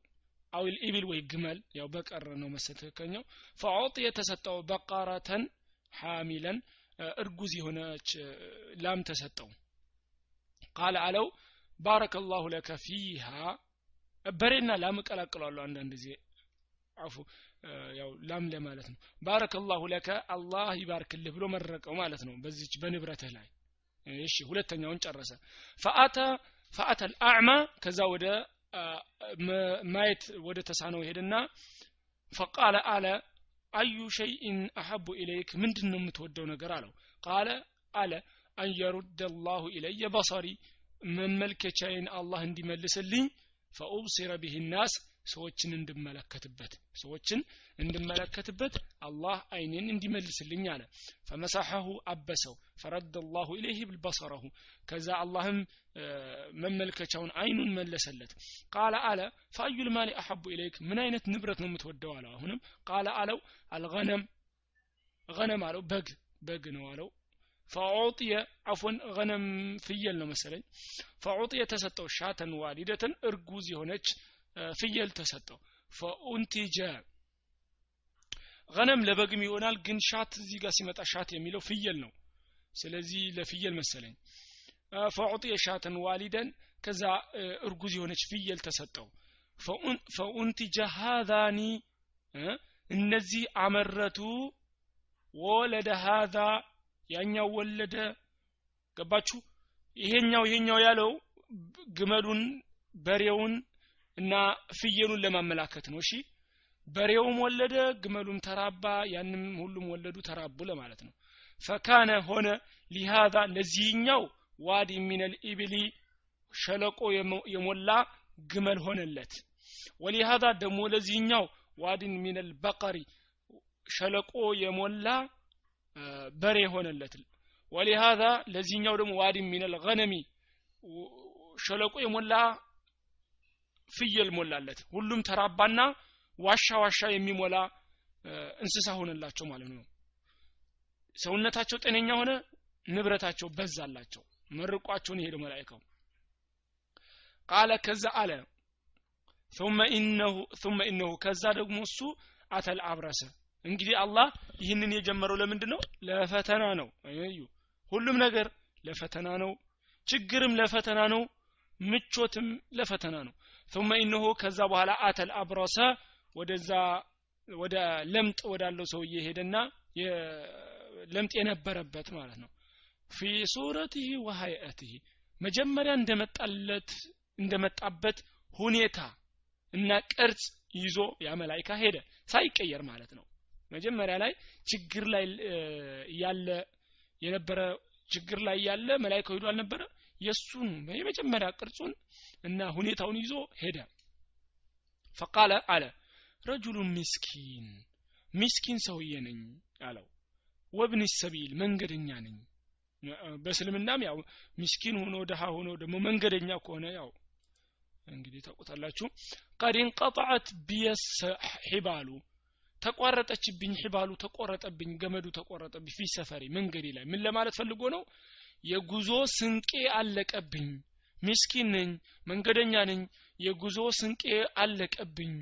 አዊል ኢብል ወይ ግመል ያው በቀር ነው መሰተከኛው ፈዖጥ የተሰጠው በቃረተን ሐሚለን እርጉዝ የሆነች ላም ተሰጠው። ቃለ አለው ባረከ ላሁ ለከ ፊሃ። በሬና ላም እቀላቅላለሁ አንዳንድ ጊዜ። አፉ ያው ላም ለማለት ነው። ባረከላሁ ለከ አላህ ይባርክልህ ብሎ መረቀው ማለት ነው። በዚች በንብረትህ ላይ። እሺ ሁለተኛውን ጨረሰ። ፈአተ ፈአተ አልአዕማ። ከዛ ወደ ማየት ወደ ተሳነው ሄድና ፈቃለ አለ አዩ ሸይኢን አሐቡ ኢለይክ ምንድን ነው የምትወደው ነገር አለው ቃለ አለ አን የሩድ ላሁ ኢለየ በሰሪ መመልከቻዬን አላህ እንዲመልስልኝ فأبصر به الناس ሰዎችን እንድመለከትበት ሰዎችን እንድመለከትበት አላህ አይኔን እንዲመልስልኝ አለ። فمسحه አበሰው فرد الله إليه بصره ከዛ አላህም መመልከቻውን አይኑን መለሰለት። قال አለ فأي المال أحب إليك ምን አይነት ንብረት ነው የምትወደው አለው። አሁንም قال አለው الغنم غنم አለው በግ በግ ነው አለው። فأعطي አፎን غنم ፍየል ነው መሰለኝ። ፈዑጥየ ተሰጠው ሻተን ዋሊደትን እርጉዝ የሆነች ፍየል ተሰጠው። ፈኡንቲጀ ገነም ለበግም ይሆናል ግን ሻት እዚህ ጋር ሲመጣ ሻት የሚለው ፍየል ነው። ስለዚህ ለፍየል መሰለኝ። ፈዑጥየ ሻተን ዋሊደን ከዛ እርጉዝ የሆነች ፍየል ተሰጠው። ፈኡንቲጀ ሃዛኒ እነዚህ አመረቱ። وولد هذا ያኛው ወለደ። ገባችሁ? ይሄኛው ይሄኛው ያለው ግመሉን በሬውን እና ፍየሉን ለማመላከት ነው። እሺ? በሬውም ወለደ ግመሉም ተራባ ያንም ሁሉም ወለዱ ተራቡ ለማለት ነው። فكان ሆነ لهذا ለዚህኛው واد من الإبل ሸለቆ የሞላ ግመል ሆነለት። ولهذا ደግሞ ለዚህኛው ዋዲን ሚነል በቀሪ ሸለቆ የሞላ በሬ ሆነለት። ወሊሃዛ ለዚህኛው ደግሞ ዋዲ ሚነል ገነሚ ሸለቆ የሞላ ፍየል ሞላለት ሁሉም ተራባና ዋሻ ዋሻ የሚሞላ እንስሳ ሆነላቸው ማለት ነው ሰውነታቸው ጤነኛ ሆነ ንብረታቸው በዛላቸው መርቋቸውን የሄደው መላይካው ቃለ ከዛ አለ ثم إنه ثم إنه ከዛ ደግሞ እሱ አተል አብረሰ እንግዲህ አላህ ይህንን የጀመረው ለምንድን ነው ለፈተና ነው እዩ ሁሉም ነገር ለፈተና ነው ችግርም ለፈተና ነው ምቾትም ለፈተና ነው ثم ኢነሁ ከዛ በኋላ አተል አብረሰ ወደዛ ወደ ለምጥ ወዳለው ሰውዬ ሄደና ለምጥ የነበረበት ማለት ነው። ፊ ሱረትህ ወሀይአትህ መጀመሪያ እንደመጣለት እንደመጣበት ሁኔታ እና ቅርጽ ይዞ ያ መላይካ ሄደ። ሳይቀየር ማለት ነው። መጀመሪያ ላይ ችግር ላይ ያለ የነበረ ችግር ላይ ያለ መላይካው ሂዶ አልነበረ የሱን የመጀመሪያ ቅርጹን እና ሁኔታውን ይዞ ሄደ። ፈቃለ አለ ረጁሉ ሚስኪን ሚስኪን ሰውዬ ነኝ አለው። وابن سبيل መንገደኛ ነኝ። በእስልምናም ያው ሚስኪን ሆኖ ድሃ ሆኖ ደግሞ መንገደኛ ከሆነ ያው እንግዲህ ታውቁታላችሁ። قد انقطعت بي الحبال ተቋረጠችብኝ الحبال ተቆረጠብኝ ገመዱ ተቆረጠብኝ في سفري መንገዴ ላይ ምን ለማለት ፈልጎ ነው የጉዞ ስንቄ አለቀብኝ። ሚስኪን ነኝ መንገደኛ ነኝ የጉዞ ስንቄ አለቀብኝ።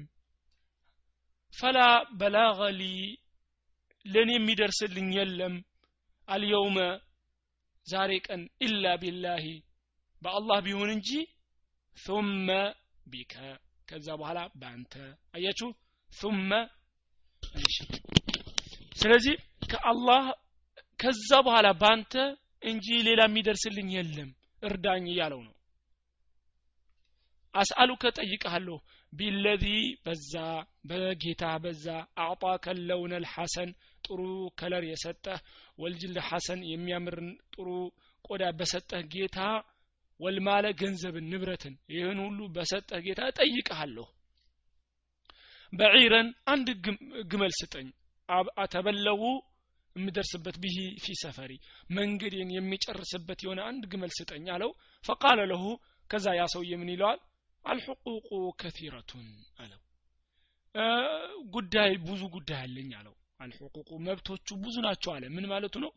ፈላ በላገ ሊ ለእኔ የሚደርስልኝ የለም። አልየውመ ዛሬ ቀን ኢላ ቢላሂ። በአላህ ቢሆን እንጂ ثመ ቢከ። ከዛ በኋላ በአንተ አያችሁ? ثመ ስለዚህ ከአላህ ከዛ በኋላ በአንተ እንጂ ሌላ የሚደርስልኝ የለም። እርዳኝ እያለው ነው። አስአሉከ ጠይቀሃለሁ ቢለዚ በዛ በጌታ በዛ አዕጣከ ለውነ ልሐሰን ጥሩ ከለር የሰጠህ ወልጅል ሐሰን የሚያምርን ጥሩ ቆዳ በሰጠህ ጌታ ወልማለ ገንዘብን ንብረትን ይህን ሁሉ በሰጠህ ጌታ ጠይቀሃለሁ በዒረን አንድ ግመል ስጠኝ። አተበለቡ የምደርስበት ብሂ ፊ ሰፈሪ መንገዴን የሚጨርስበት የሆነ አንድ ግመል ስጠኝ አለው። ፈቃለ ለሁ ከዛ ያ ሰውዬ ምን ይለዋል? አልሕቁቁ ከቲረቱን አለው። ጉዳይ ብዙ ጉዳይ አለኝ አለው። አልሑቁቁ መብቶቹ ብዙ ናቸው አለ። ምን ማለቱ ነው?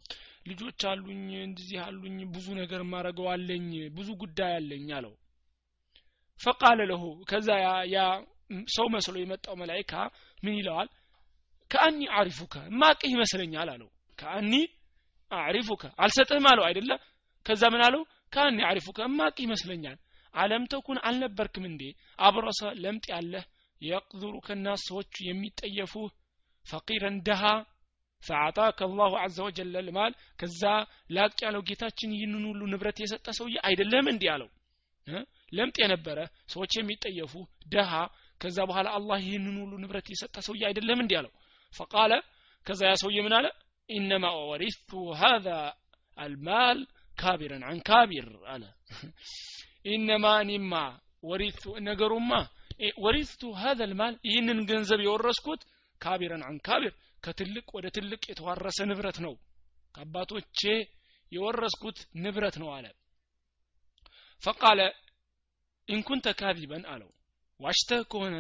ልጆች አሉኝ እንደዚህ አሉኝ ብዙ ነገር ማረገው አለኝ ብዙ ጉዳይ አለኝ አለው። ፈቃለ ለሁ ከዛ ያ ሰው መስሎ የመጣው መላይካ ምን ይለዋል ከአኒ አሪፉከ ማቅህ ይመስለኛል አለው። ከአኒ አሪፉከ አልሰጥህም አለው አይደለ? ከዛ ምን አለው? ከአኒ አሪፉከ ማቅህ ይመስለኛል። አለም ተኩን አልነበርክም እንዴ? አብረሰ ለምጥ ያለህ የቅዙሩ ከናስ ሰዎች የሚጠየፉህ ፈቂረን ደሃ ፈአጣከ አላሁ አዘ ወጀል ልማል። ከዛ ላቅ ያለው ጌታችን ይህንን ሁሉ ንብረት የሰጠ ሰውዬ አይደለም እንዲህ አለው። ለምጥ የነበረ ሰዎች የሚጠየፉ ደሃ ከዛ በኋላ አላህ ይህንን ሁሉ ንብረት የሰጠ ሰውዬ አይደለም እንዲህ አለው ፈቃለ ከዛ ያ ሰውዬ ምን አለ? ኢነማ ወሪቱ ሀዛ አልማል ካቢረን አን ካቢር አለ። ኢነማ እኔማ ወሪቱ ነገሩማ ወሪቱ ሀዘ ልማል ይህንን ገንዘብ የወረስኩት ካቢረን አን ካቢር ከትልቅ ወደ ትልቅ የተዋረሰ ንብረት ነው። ከአባቶቼ የወረስኩት ንብረት ነው አለ። ፈቃለ ኢንኩንተ ካዚበን አለው። ዋሽተህ ከሆነ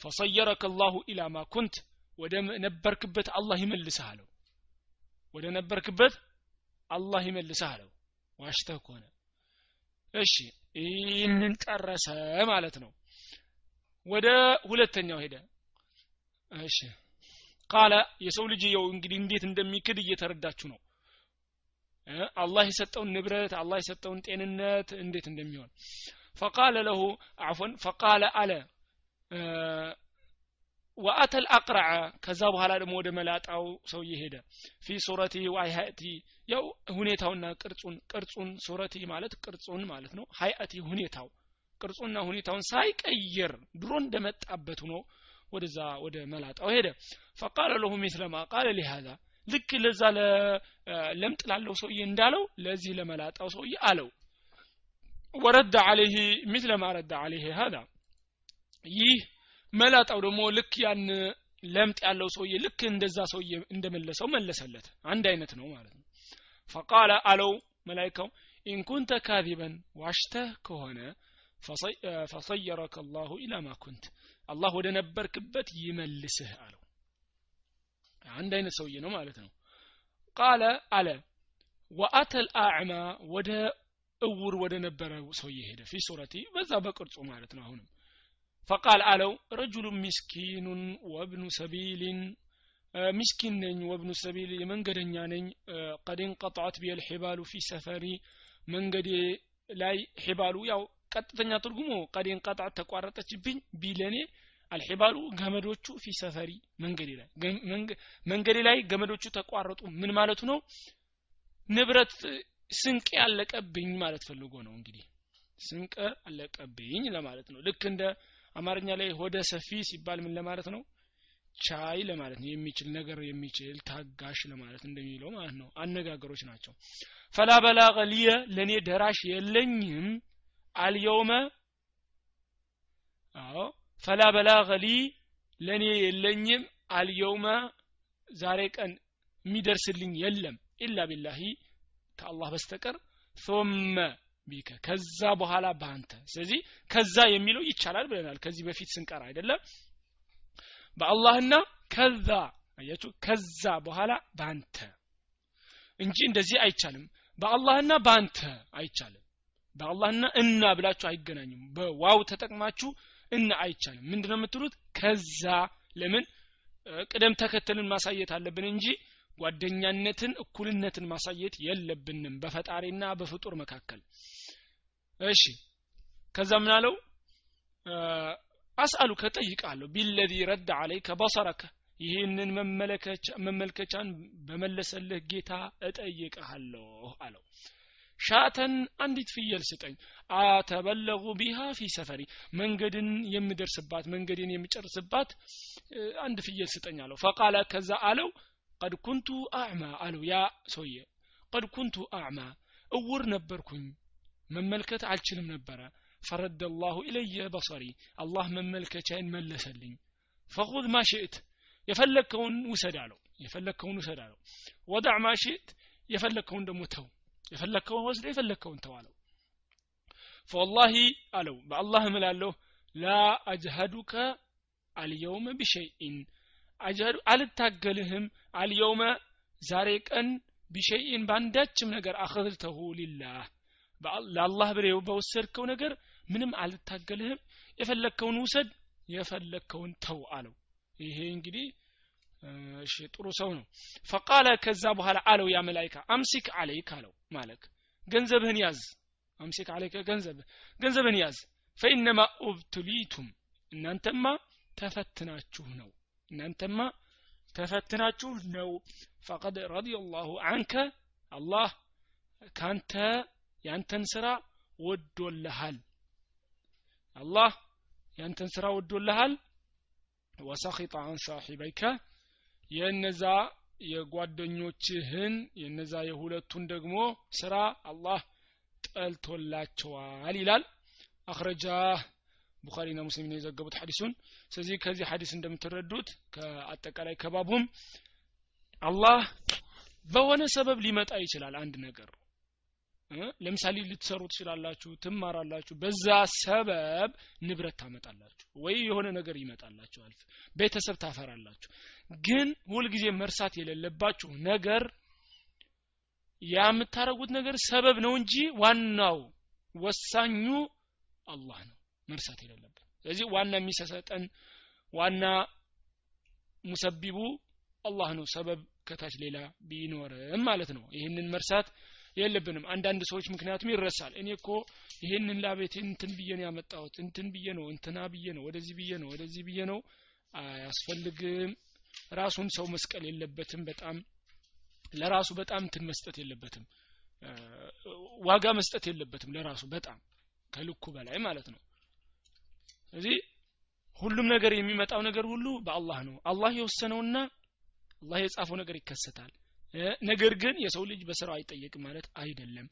ፈሰየረከ ላሁ ኢላ ማ ኩንት ወደ ነበርክበት አላህ ይመልስህ አለው። ወደ ነበርክበት አላህ ይመልስህ አለው። ዋሽተህ ከሆነ እሺ ይህንን ጨረሰ ማለት ነው። ወደ ሁለተኛው ሄደ። እሺ ቃለ የሰው ልጅ የው እንግዲህ እንዴት እንደሚክድ እየተረዳችሁ ነው። አላህ የሰጠውን ንብረት አላህ የሰጠውን ጤንነት እንዴት እንደሚሆን። ፈቃለ ለሁ አፎን ፈቃለ አለ ወአተል አቅረዐ ከዛ በኋላ ደግሞ ወደ መላጣው ሰውዬ ሄደ። ፊ ሱረቲ ወአይሀቲ ያው ሁኔታውና ቅርጹን ቅርጹን ሱረቲ ማለት ቅርጹን ማለት ነው። ሀይአቲ ሁኔታው ቅርጹና ሁኔታውን ሳይቀይር ድሮ እንደመጣበት ሆኖ ወደዛ ወደ መላጣው ሄደ። ፈቃለ ለሁ ሚስለማ ቃለ ሊሃዛ ልክ ለዛ ለምጥ ላለው ሰውዬ እንዳለው ለዚህ ለመላጣው ሰውዬ አለው። ወረደ አለይህ ሚስለ ማ ረደ አለይህ ሀዛ ይህ መላጣው ደግሞ ልክ ያን ለምጥ ያለው ሰውዬ ልክ እንደዛ ሰውዬ እንደመለሰው መለሰለት። አንድ አይነት ነው ማለት ነው። ፈቃለ አለው መላይካው ኢንኩንተ ካዚበን ዋሽተህ ከሆነ ፈሰየረከ አላሁ ኢላ ማ ኩንት አላህ ወደ ነበርክበት ይመልስህ አለው። አንድ አይነት ሰውዬ ነው ማለት ነው። ቃለ አለ ወአተል አዕማ ወደ እውር ወደ ነበረ ሰውዬ ሄደ። ፊ ሱረቲ በዛ በቅርጹ ማለት ነው አሁንም ፈቃል አለው ረጁሉ ሚስኪኑን ወብኑ ሰቢልን ሚስኪን ነኝ ወብኑ ሰቢል የመንገደኛ ነኝ ቀድ እንቀጣት ቢል ሒባሉ ፊ ሰፈሪ መንገዴ ላይ ሒባሉ ያው ቀጥተኛ ትርጉሙ ቀድ እንቀጣት ተቋረጠችብኝ ቢለኔ አልሒባሉ ገመዶቹ ፊ ሰፈሪ መንገዴ ላይ መንገዴ ላይ ገመዶቹ ተቋረጡ ምን ማለቱ ነው? ንብረት ስንቅ ያለቀብኝ ማለት ፈልጎ ነው እንግዲህ። ስንቅ አለቀብኝ ለማለት ነው። ልክ እንደ አማርኛ ላይ ሆደ ሰፊ ሲባል ምን ለማለት ነው? ቻይ ለማለት ነው። የሚችል ነገር የሚችል ታጋሽ ለማለት እንደሚለው ማለት ነው። አነጋገሮች ናቸው። ፈላ በላቀ ሊየ ለእኔ ደራሽ የለኝም አልየውመ አዎ። ፈላ በላቀ ሊ ለእኔ የለኝም አልየውመ ዛሬ ቀን የሚደርስልኝ የለም ኢላ ቢላሂ። ከአላህ በስተቀር ثم ቢከ ከዛ በኋላ በአንተ። ስለዚህ ከዛ የሚለው ይቻላል ብለናል። ከዚህ በፊት ስንቀር አይደለም። በአላህና ከዛ አያችሁ ከዛ በኋላ በአንተ እንጂ እንደዚህ አይቻልም። በአላህና በአንተ አይቻልም። በአላህና እና ብላችሁ አይገናኙም በዋው ተጠቅማችሁ እና አይቻልም። ምንድነው የምትሉት? ከዛ። ለምን? ቅደም ተከተልን ማሳየት አለብን እንጂ ጓደኛነትን እኩልነትን ማሳየት የለብንም በፈጣሪና በፍጡር መካከል እሺ። ከዛ ምን አለው? አስአሉከ ጠይቃለሁ ቢለዚ ረድ አለይከ በሰረከ ይህንን መመልከቻን በመለሰልህ ጌታ እጠይቅሃለሁ አለው። ሻተን አንዲት ፍየል ስጠኝ። አተበለጉ ቢሃ ፊ ሰፈሪ መንገድን የምደርስባት መንገድን የሚጨርስባት አንድ ፍየል ስጠኝ አለው። ፈቃለ ከዛ አለው ቀድ ኩንቱ አዕማ አለው ያ ሰውዬ። ቀድ ኩንቱ አዕማ እውር ነበርኩኝ መመልከት አልችልም ነበረ። ፈረደ አላሁ ኢለየ በሰሪ አላህ መመልከቻዬን መለሰልኝ ፈኹዝ ማ ሽእት የፈለግከውን ውሰድ አለው የፈለግከውን ውሰድ አለው። ወዳዕ ማ ሽእት የፈለግከውን ደግሞ ተው የፈለግከውን ወስደ የፈለግከውን ተው አለው። ፈወላሂ አለው በአላህ እምላለሁ ላ አጅሀዱከ አልየውመ ቢሸይኢን። አልታገልህም اليوم ዛሬ ቀን بشيء በአንዳችም ነገር أخذته لله ለአላህ ብዬ በወሰድከው ነገር ምንም አልታገልህም። የፈለግከውን ውሰድ የፈለግከውን ተው አለው። ይሄ እንግዲህ እሺ ጥሩ ሰው ነው። فقال ከዛ በኋላ አለው ያ መላይካ أمسك عليك አለው مالك። ገንዘብህን ያዝ أمسك عليك ገንዘብ ገንዘብህን ያዝ። فإنما ابتليتم እናንተማ ተፈትናችሁ ነው። እናንተማ ተፈትናችሁ ነው። ፈቀድ ረዲየላሁ አንከ አላህ ካንተ ያንተን ስራ ወዶልሃል። አላህ ያንተን ስራ ወዶልሃል። ወሰኺጠ አን ሳሒበይከ የእነዛ የጓደኞችህን የነዛ የሁለቱን ደግሞ ስራ አላህ ጠልቶላቸዋል ይላል። አክረጃህ ቡኻሪና ሙስሊም የዘገቡት ሐዲሱን። ስለዚህ ከዚህ ሐዲስ እንደምትረዱት ከአጠቃላይ ከባቡም አላህ በሆነ ሰበብ ሊመጣ ይችላል አንድ ነገር ለምሳሌ ልትሰሩ ትችላላችሁ ትማራላችሁ በዛ ሰበብ ንብረት ታመጣላችሁ ወይ የሆነ ነገር ይመጣላችኋል ቤተሰብ ታፈራላችሁ። ግን ሁልጊዜ መርሳት የሌለባችሁ ነገር ያ ነገር ሰበብ ነው እንጂ ዋናው ወሳኙ አላህ ነው መርሳት የሌለብን ስለዚህ ዋና የሚሰሰጠን ዋና ሙሰቢቡ አላህ ነው ሰበብ ከታች ሌላ ቢኖርም ማለት ነው። ይህንን መርሳት የለብንም። አንዳንድ ሰዎች ምክንያቱም ይረሳል። እኔ እኮ ይህንን ላቤት እንትን ብዬ ነው ያመጣሁት እንትን ብዬ ነው እንትና ብዬ ነው ወደዚህ ብዬ ነው ወደዚህ ብዬ ነው አያስፈልግም። ራሱን ሰው መስቀል የለበትም። በጣም ለራሱ በጣም እንትን መስጠት የለበትም። ዋጋ መስጠት የለበትም ለራሱ በጣም ከልኩ በላይ ማለት ነው። ስለዚህ ሁሉም ነገር የሚመጣው ነገር ሁሉ በአላህ ነው። አላህ የወሰነውና አላህ የጻፈው ነገር ይከሰታል ነገር ግን የሰው ልጅ በስራው አይጠየቅም ማለት አይደለም